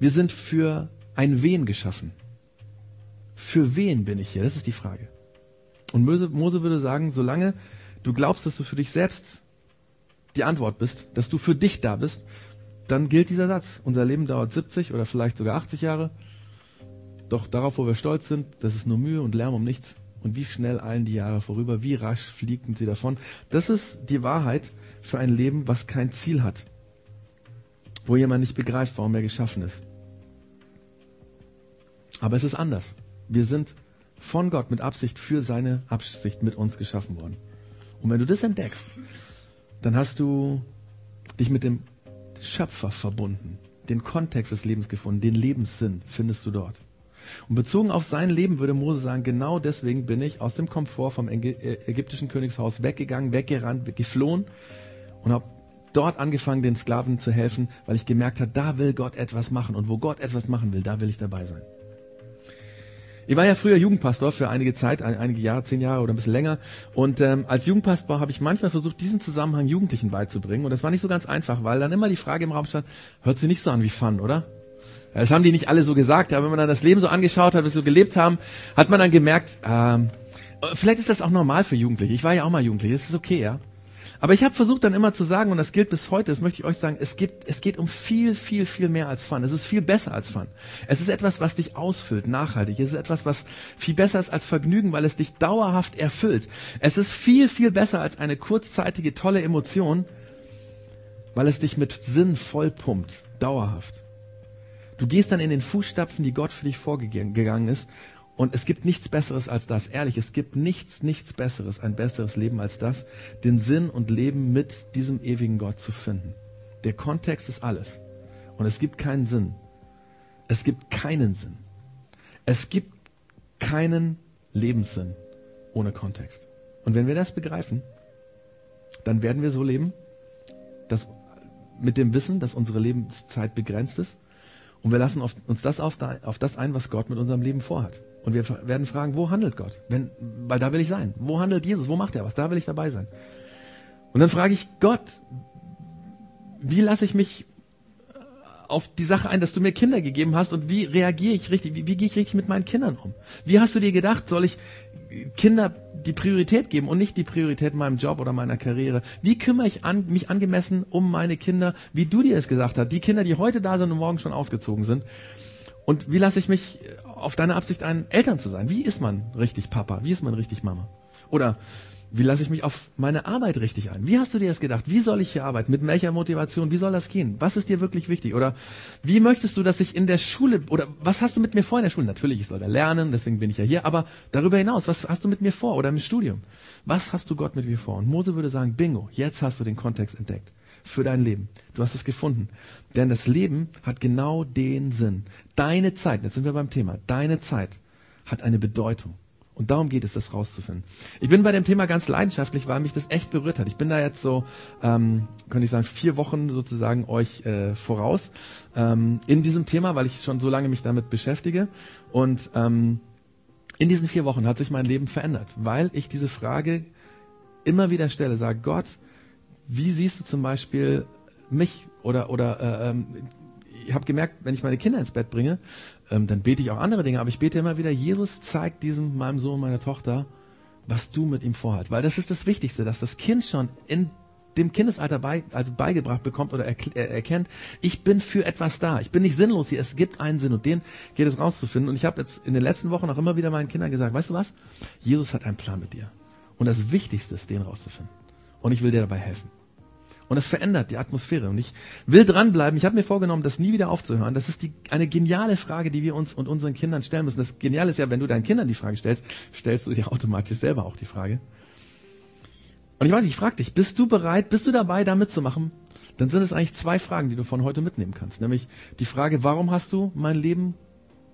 wir sind für ein Wen geschaffen. Für wen bin ich hier? Das ist die Frage. Und Mose, Mose würde sagen, solange du glaubst, dass du für dich selbst die Antwort bist, dass du für dich da bist, dann gilt dieser Satz. Unser Leben dauert 70 oder vielleicht sogar 80 Jahre. Doch darauf, wo wir stolz sind, das ist nur Mühe und Lärm um nichts. Und wie schnell eilen die Jahre vorüber, wie rasch fliegen sie davon. Das ist die Wahrheit für ein Leben, was kein Ziel hat. Wo jemand nicht begreift, warum er geschaffen ist. Aber es ist anders. Wir sind von Gott mit Absicht für seine Absicht mit uns geschaffen worden. Und wenn du das entdeckst, dann hast du dich mit dem Schöpfer verbunden, den Kontext des Lebens gefunden, den Lebenssinn findest du dort. Und bezogen auf sein Leben würde Mose sagen, genau deswegen bin ich aus dem Komfort vom ägyptischen Königshaus weggegangen, weggerannt, geflohen und habe dort angefangen, den Sklaven zu helfen, weil ich gemerkt habe, da will Gott etwas machen. Und wo Gott etwas machen will, da will ich dabei sein. Ich war ja früher Jugendpastor für einige Zeit, einige Jahre, zehn Jahre oder ein bisschen länger. Und ähm, als Jugendpastor habe ich manchmal versucht, diesen Zusammenhang Jugendlichen beizubringen. Und das war nicht so ganz einfach, weil dann immer die Frage im Raum stand, hört sie nicht so an wie Fun, oder? Das haben die nicht alle so gesagt, aber wenn man dann das Leben so angeschaut hat, wie sie so gelebt haben, hat man dann gemerkt, ähm, vielleicht ist das auch normal für Jugendliche. Ich war ja auch mal Jugendlich, das ist okay, ja. Aber ich habe versucht dann immer zu sagen, und das gilt bis heute, das möchte ich euch sagen, es, gibt, es geht um viel, viel, viel mehr als Fun. Es ist viel besser als Fun. Es ist etwas, was dich ausfüllt, nachhaltig. Es ist etwas, was viel besser ist als Vergnügen, weil es dich dauerhaft erfüllt. Es ist viel, viel besser als eine kurzzeitige, tolle Emotion, weil es dich mit Sinn vollpumpt, dauerhaft. Du gehst dann in den Fußstapfen, die Gott für dich vorgegangen ist. Und es gibt nichts Besseres als das. Ehrlich, es gibt nichts, nichts Besseres, ein besseres Leben als das, den Sinn und Leben mit diesem ewigen Gott zu finden. Der Kontext ist alles. Und es gibt keinen Sinn. Es gibt keinen Sinn. Es gibt keinen Lebenssinn ohne Kontext. Und wenn wir das begreifen, dann werden wir so leben, dass mit dem Wissen, dass unsere Lebenszeit begrenzt ist und wir lassen uns das auf, das ein, was Gott mit unserem Leben vorhat. Und wir werden fragen, wo handelt Gott? Wenn, weil da will ich sein. Wo handelt Jesus? Wo macht er was? Da will ich dabei sein. Und dann frage ich Gott, wie lasse ich mich äh, auf die Sache ein, dass du mir Kinder gegeben hast und wie reagiere ich richtig, wie, wie gehe ich richtig mit meinen Kindern um? Wie hast du dir gedacht, soll ich Kinder die Priorität geben und nicht die Priorität meinem Job oder meiner Karriere. Wie kümmere ich an, mich angemessen um meine Kinder, wie du dir es gesagt hast, die Kinder, die heute da sind und morgen schon ausgezogen sind. Und wie lasse ich mich auf deine Absicht ein, Eltern zu sein? Wie ist man richtig Papa? Wie ist man richtig Mama? Oder wie lasse ich mich auf meine Arbeit richtig ein? Wie hast du dir das gedacht? Wie soll ich hier arbeiten? Mit welcher Motivation? Wie soll das gehen? Was ist dir wirklich wichtig? Oder wie möchtest du, dass ich in der Schule, oder was hast du mit mir vor in der Schule? Natürlich, ich soll da lernen, deswegen bin ich ja hier, aber darüber hinaus, was hast du mit mir vor oder im Studium? Was hast du Gott mit mir vor? Und Mose würde sagen, bingo, jetzt hast du den Kontext entdeckt. Für dein Leben. Du hast es gefunden. Denn das Leben hat genau den Sinn. Deine Zeit, jetzt sind wir beim Thema, deine Zeit hat eine Bedeutung. Und darum geht es, das rauszufinden. Ich bin bei dem Thema ganz leidenschaftlich, weil mich das echt berührt hat. Ich bin da jetzt so, ähm, könnte ich sagen, vier Wochen sozusagen euch äh, voraus ähm, in diesem Thema, weil ich schon so lange mich damit beschäftige. Und ähm, in diesen vier Wochen hat sich mein Leben verändert, weil ich diese Frage immer wieder stelle, sage Gott, wie siehst du zum Beispiel mich oder oder äh, ähm, ich habe gemerkt, wenn ich meine Kinder ins Bett bringe, ähm, dann bete ich auch andere Dinge, aber ich bete immer wieder, Jesus zeigt diesem, meinem Sohn, meiner Tochter, was du mit ihm vorhast. Weil das ist das Wichtigste, dass das Kind schon in dem Kindesalter bei, also beigebracht bekommt oder er, erkennt, ich bin für etwas da. Ich bin nicht sinnlos hier. Es gibt einen Sinn und den geht es rauszufinden. Und ich habe jetzt in den letzten Wochen auch immer wieder meinen Kindern gesagt, weißt du was? Jesus hat einen Plan mit dir. Und das Wichtigste ist, den rauszufinden. Und ich will dir dabei helfen. Und es verändert die Atmosphäre. Und ich will dranbleiben. Ich habe mir vorgenommen, das nie wieder aufzuhören. Das ist die, eine geniale Frage, die wir uns und unseren Kindern stellen müssen. Das Geniale ist ja, wenn du deinen Kindern die Frage stellst, stellst du dir automatisch selber auch die Frage. Und ich weiß, ich frage dich, bist du bereit, bist du dabei, da mitzumachen? Dann sind es eigentlich zwei Fragen, die du von heute mitnehmen kannst. Nämlich die Frage, warum hast du mein Leben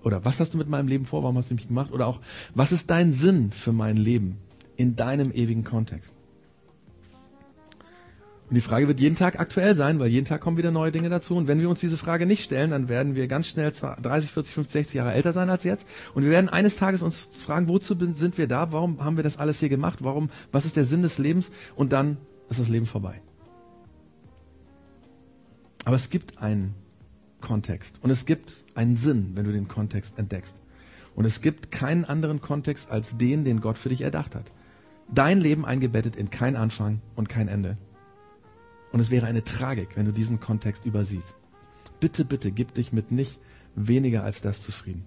oder was hast du mit meinem Leben vor, warum hast du mich gemacht? Oder auch, was ist dein Sinn für mein Leben in deinem ewigen Kontext? Und die Frage wird jeden Tag aktuell sein, weil jeden Tag kommen wieder neue Dinge dazu. Und wenn wir uns diese Frage nicht stellen, dann werden wir ganz schnell 30, 40, 50, 60 Jahre älter sein als jetzt. Und wir werden eines Tages uns fragen, wozu sind wir da? Warum haben wir das alles hier gemacht? Warum, was ist der Sinn des Lebens? Und dann ist das Leben vorbei. Aber es gibt einen Kontext. Und es gibt einen Sinn, wenn du den Kontext entdeckst. Und es gibt keinen anderen Kontext als den, den Gott für dich erdacht hat. Dein Leben eingebettet in kein Anfang und kein Ende. Und es wäre eine Tragik, wenn du diesen Kontext übersiehst. Bitte, bitte, gib dich mit nicht weniger als das zufrieden.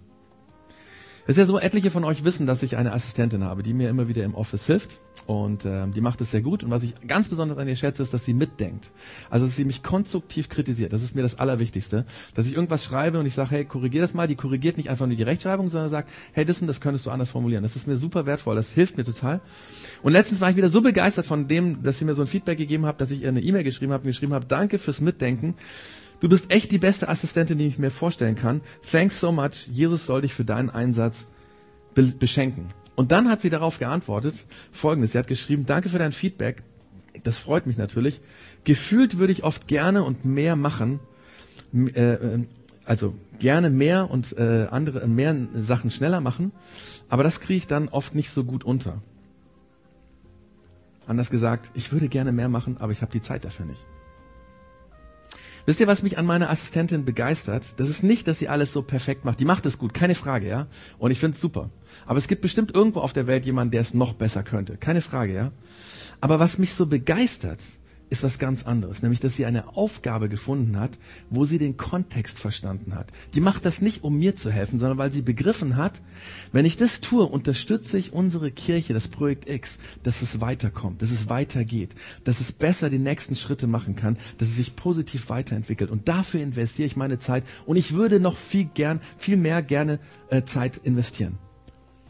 Es ist ja so, etliche von euch wissen, dass ich eine Assistentin habe, die mir immer wieder im Office hilft. Und äh, die macht es sehr gut. Und was ich ganz besonders an ihr schätze, ist, dass sie mitdenkt. Also, dass sie mich konstruktiv kritisiert. Das ist mir das Allerwichtigste. Dass ich irgendwas schreibe und ich sage, hey, korrigier das mal. Die korrigiert nicht einfach nur die Rechtschreibung, sondern sagt, hey, das, das könntest du anders formulieren. Das ist mir super wertvoll. Das hilft mir total. Und letztens war ich wieder so begeistert von dem, dass sie mir so ein Feedback gegeben hat, dass ich ihr eine E-Mail geschrieben habe und geschrieben habe, danke fürs Mitdenken. Du bist echt die beste Assistentin, die ich mir vorstellen kann. Thanks so much. Jesus soll dich für deinen Einsatz beschenken. Und dann hat sie darauf geantwortet, folgendes, sie hat geschrieben, danke für dein Feedback, das freut mich natürlich. Gefühlt würde ich oft gerne und mehr machen, äh, äh, also gerne mehr und äh, andere mehr Sachen schneller machen, aber das kriege ich dann oft nicht so gut unter. Anders gesagt, ich würde gerne mehr machen, aber ich habe die Zeit dafür nicht. Wisst ihr, was mich an meiner Assistentin begeistert? Das ist nicht, dass sie alles so perfekt macht. Die macht es gut, keine Frage, ja. Und ich finde es super. Aber es gibt bestimmt irgendwo auf der Welt jemanden, der es noch besser könnte. Keine Frage, ja. Aber was mich so begeistert, ist was ganz anderes, nämlich dass sie eine Aufgabe gefunden hat, wo sie den Kontext verstanden hat. Die macht das nicht, um mir zu helfen, sondern weil sie begriffen hat, wenn ich das tue, unterstütze ich unsere Kirche, das Projekt X, dass es weiterkommt, dass es weitergeht, dass es besser die nächsten Schritte machen kann, dass es sich positiv weiterentwickelt. Und dafür investiere ich meine Zeit und ich würde noch viel gern, viel mehr gerne äh, Zeit investieren.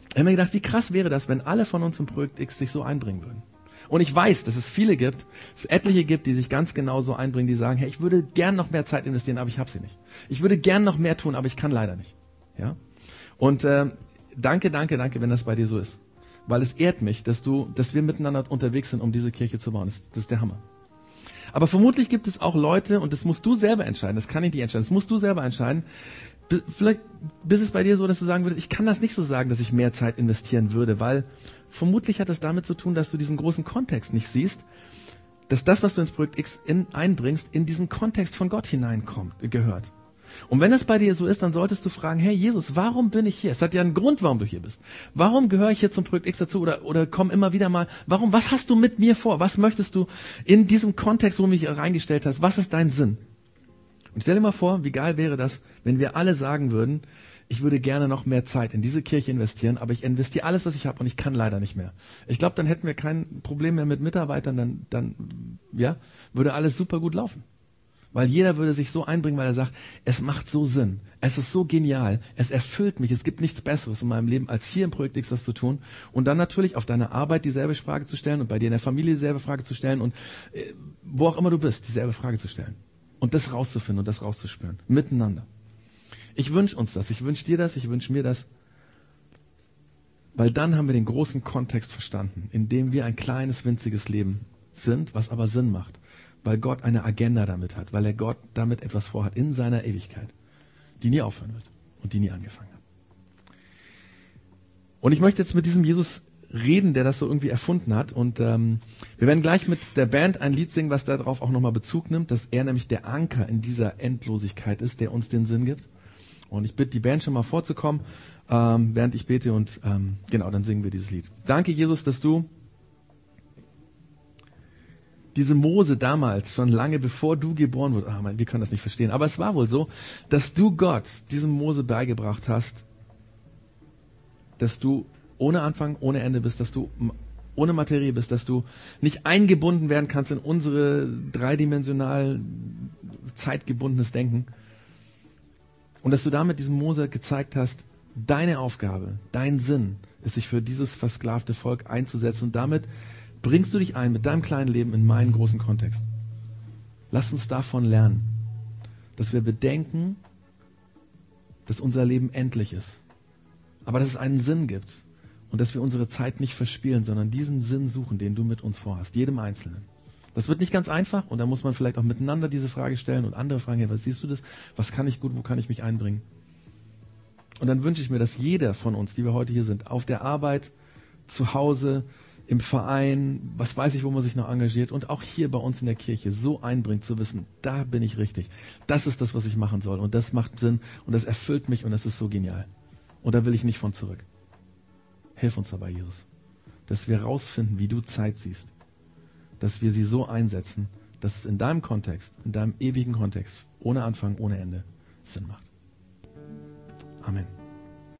Ich habe mir gedacht, wie krass wäre das, wenn alle von uns im Projekt X sich so einbringen würden. Und ich weiß, dass es viele gibt, es etliche gibt, die sich ganz genau so einbringen, die sagen, hey, ich würde gern noch mehr Zeit investieren, aber ich habe sie nicht. Ich würde gern noch mehr tun, aber ich kann leider nicht. Ja? Und äh, danke, danke, danke, wenn das bei dir so ist. Weil es ehrt mich, dass du, dass wir miteinander unterwegs sind, um diese Kirche zu bauen. Das, das ist der Hammer. Aber vermutlich gibt es auch Leute, und das musst du selber entscheiden, das kann ich nicht entscheiden, das musst du selber entscheiden, vielleicht bist es bei dir so, dass du sagen würdest, ich kann das nicht so sagen, dass ich mehr Zeit investieren würde, weil vermutlich hat es damit zu tun, dass du diesen großen Kontext nicht siehst, dass das, was du ins Projekt X in, einbringst, in diesen Kontext von Gott hineinkommt, gehört. Und wenn das bei dir so ist, dann solltest du fragen, hey Jesus, warum bin ich hier? Es hat ja einen Grund, warum du hier bist. Warum gehöre ich hier zum Projekt X dazu oder, oder komm immer wieder mal, warum, was hast du mit mir vor? Was möchtest du in diesem Kontext, wo du mich reingestellt hast? Was ist dein Sinn? Und stell dir mal vor, wie geil wäre das, wenn wir alle sagen würden, ich würde gerne noch mehr Zeit in diese Kirche investieren, aber ich investiere alles, was ich habe und ich kann leider nicht mehr. Ich glaube, dann hätten wir kein Problem mehr mit Mitarbeitern, dann, dann ja, würde alles super gut laufen. Weil jeder würde sich so einbringen, weil er sagt, es macht so Sinn, es ist so genial, es erfüllt mich, es gibt nichts Besseres in meinem Leben, als hier im Projekt X das zu tun. Und dann natürlich auf deiner Arbeit dieselbe Frage zu stellen und bei dir in der Familie dieselbe Frage zu stellen und äh, wo auch immer du bist, dieselbe Frage zu stellen. Und das rauszufinden und das rauszuspüren. Miteinander. Ich wünsche uns das. Ich wünsche dir das. Ich wünsche mir das. Weil dann haben wir den großen Kontext verstanden, in dem wir ein kleines, winziges Leben sind, was aber Sinn macht. Weil Gott eine Agenda damit hat. Weil er Gott damit etwas vorhat in seiner Ewigkeit, die nie aufhören wird und die nie angefangen hat. Und ich möchte jetzt mit diesem Jesus reden, der das so irgendwie erfunden hat. Und ähm, wir werden gleich mit der Band ein Lied singen, was darauf auch nochmal Bezug nimmt, dass er nämlich der Anker in dieser Endlosigkeit ist, der uns den Sinn gibt. Und ich bitte die Band schon mal vorzukommen, ähm, während ich bete und ähm, genau, dann singen wir dieses Lied. Danke, Jesus, dass du diese Mose damals, schon lange bevor du geboren wurdest, ah, wir können das nicht verstehen, aber es war wohl so, dass du Gott diesem Mose beigebracht hast, dass du ohne Anfang, ohne Ende bist, dass du ohne Materie bist, dass du nicht eingebunden werden kannst in unsere dreidimensional zeitgebundenes Denken. Und dass du damit diesem Mose gezeigt hast, deine Aufgabe, dein Sinn ist, sich für dieses versklavte Volk einzusetzen. Und damit bringst du dich ein mit deinem kleinen Leben in meinen großen Kontext. Lass uns davon lernen, dass wir bedenken, dass unser Leben endlich ist. Aber dass es einen Sinn gibt und dass wir unsere Zeit nicht verspielen, sondern diesen Sinn suchen, den du mit uns vorhast, jedem Einzelnen. Das wird nicht ganz einfach und da muss man vielleicht auch miteinander diese Frage stellen und andere fragen, hey, was siehst du das? Was kann ich gut, wo kann ich mich einbringen? Und dann wünsche ich mir, dass jeder von uns, die wir heute hier sind, auf der Arbeit, zu Hause, im Verein, was weiß ich, wo man sich noch engagiert und auch hier bei uns in der Kirche so einbringt zu wissen, da bin ich richtig. Das ist das, was ich machen soll und das macht Sinn und das erfüllt mich und das ist so genial. Und da will ich nicht von zurück. Hilf uns dabei, Jesus, dass wir rausfinden, wie du Zeit siehst, dass wir sie so einsetzen, dass es in deinem Kontext, in deinem ewigen Kontext, ohne Anfang, ohne Ende Sinn macht. Amen.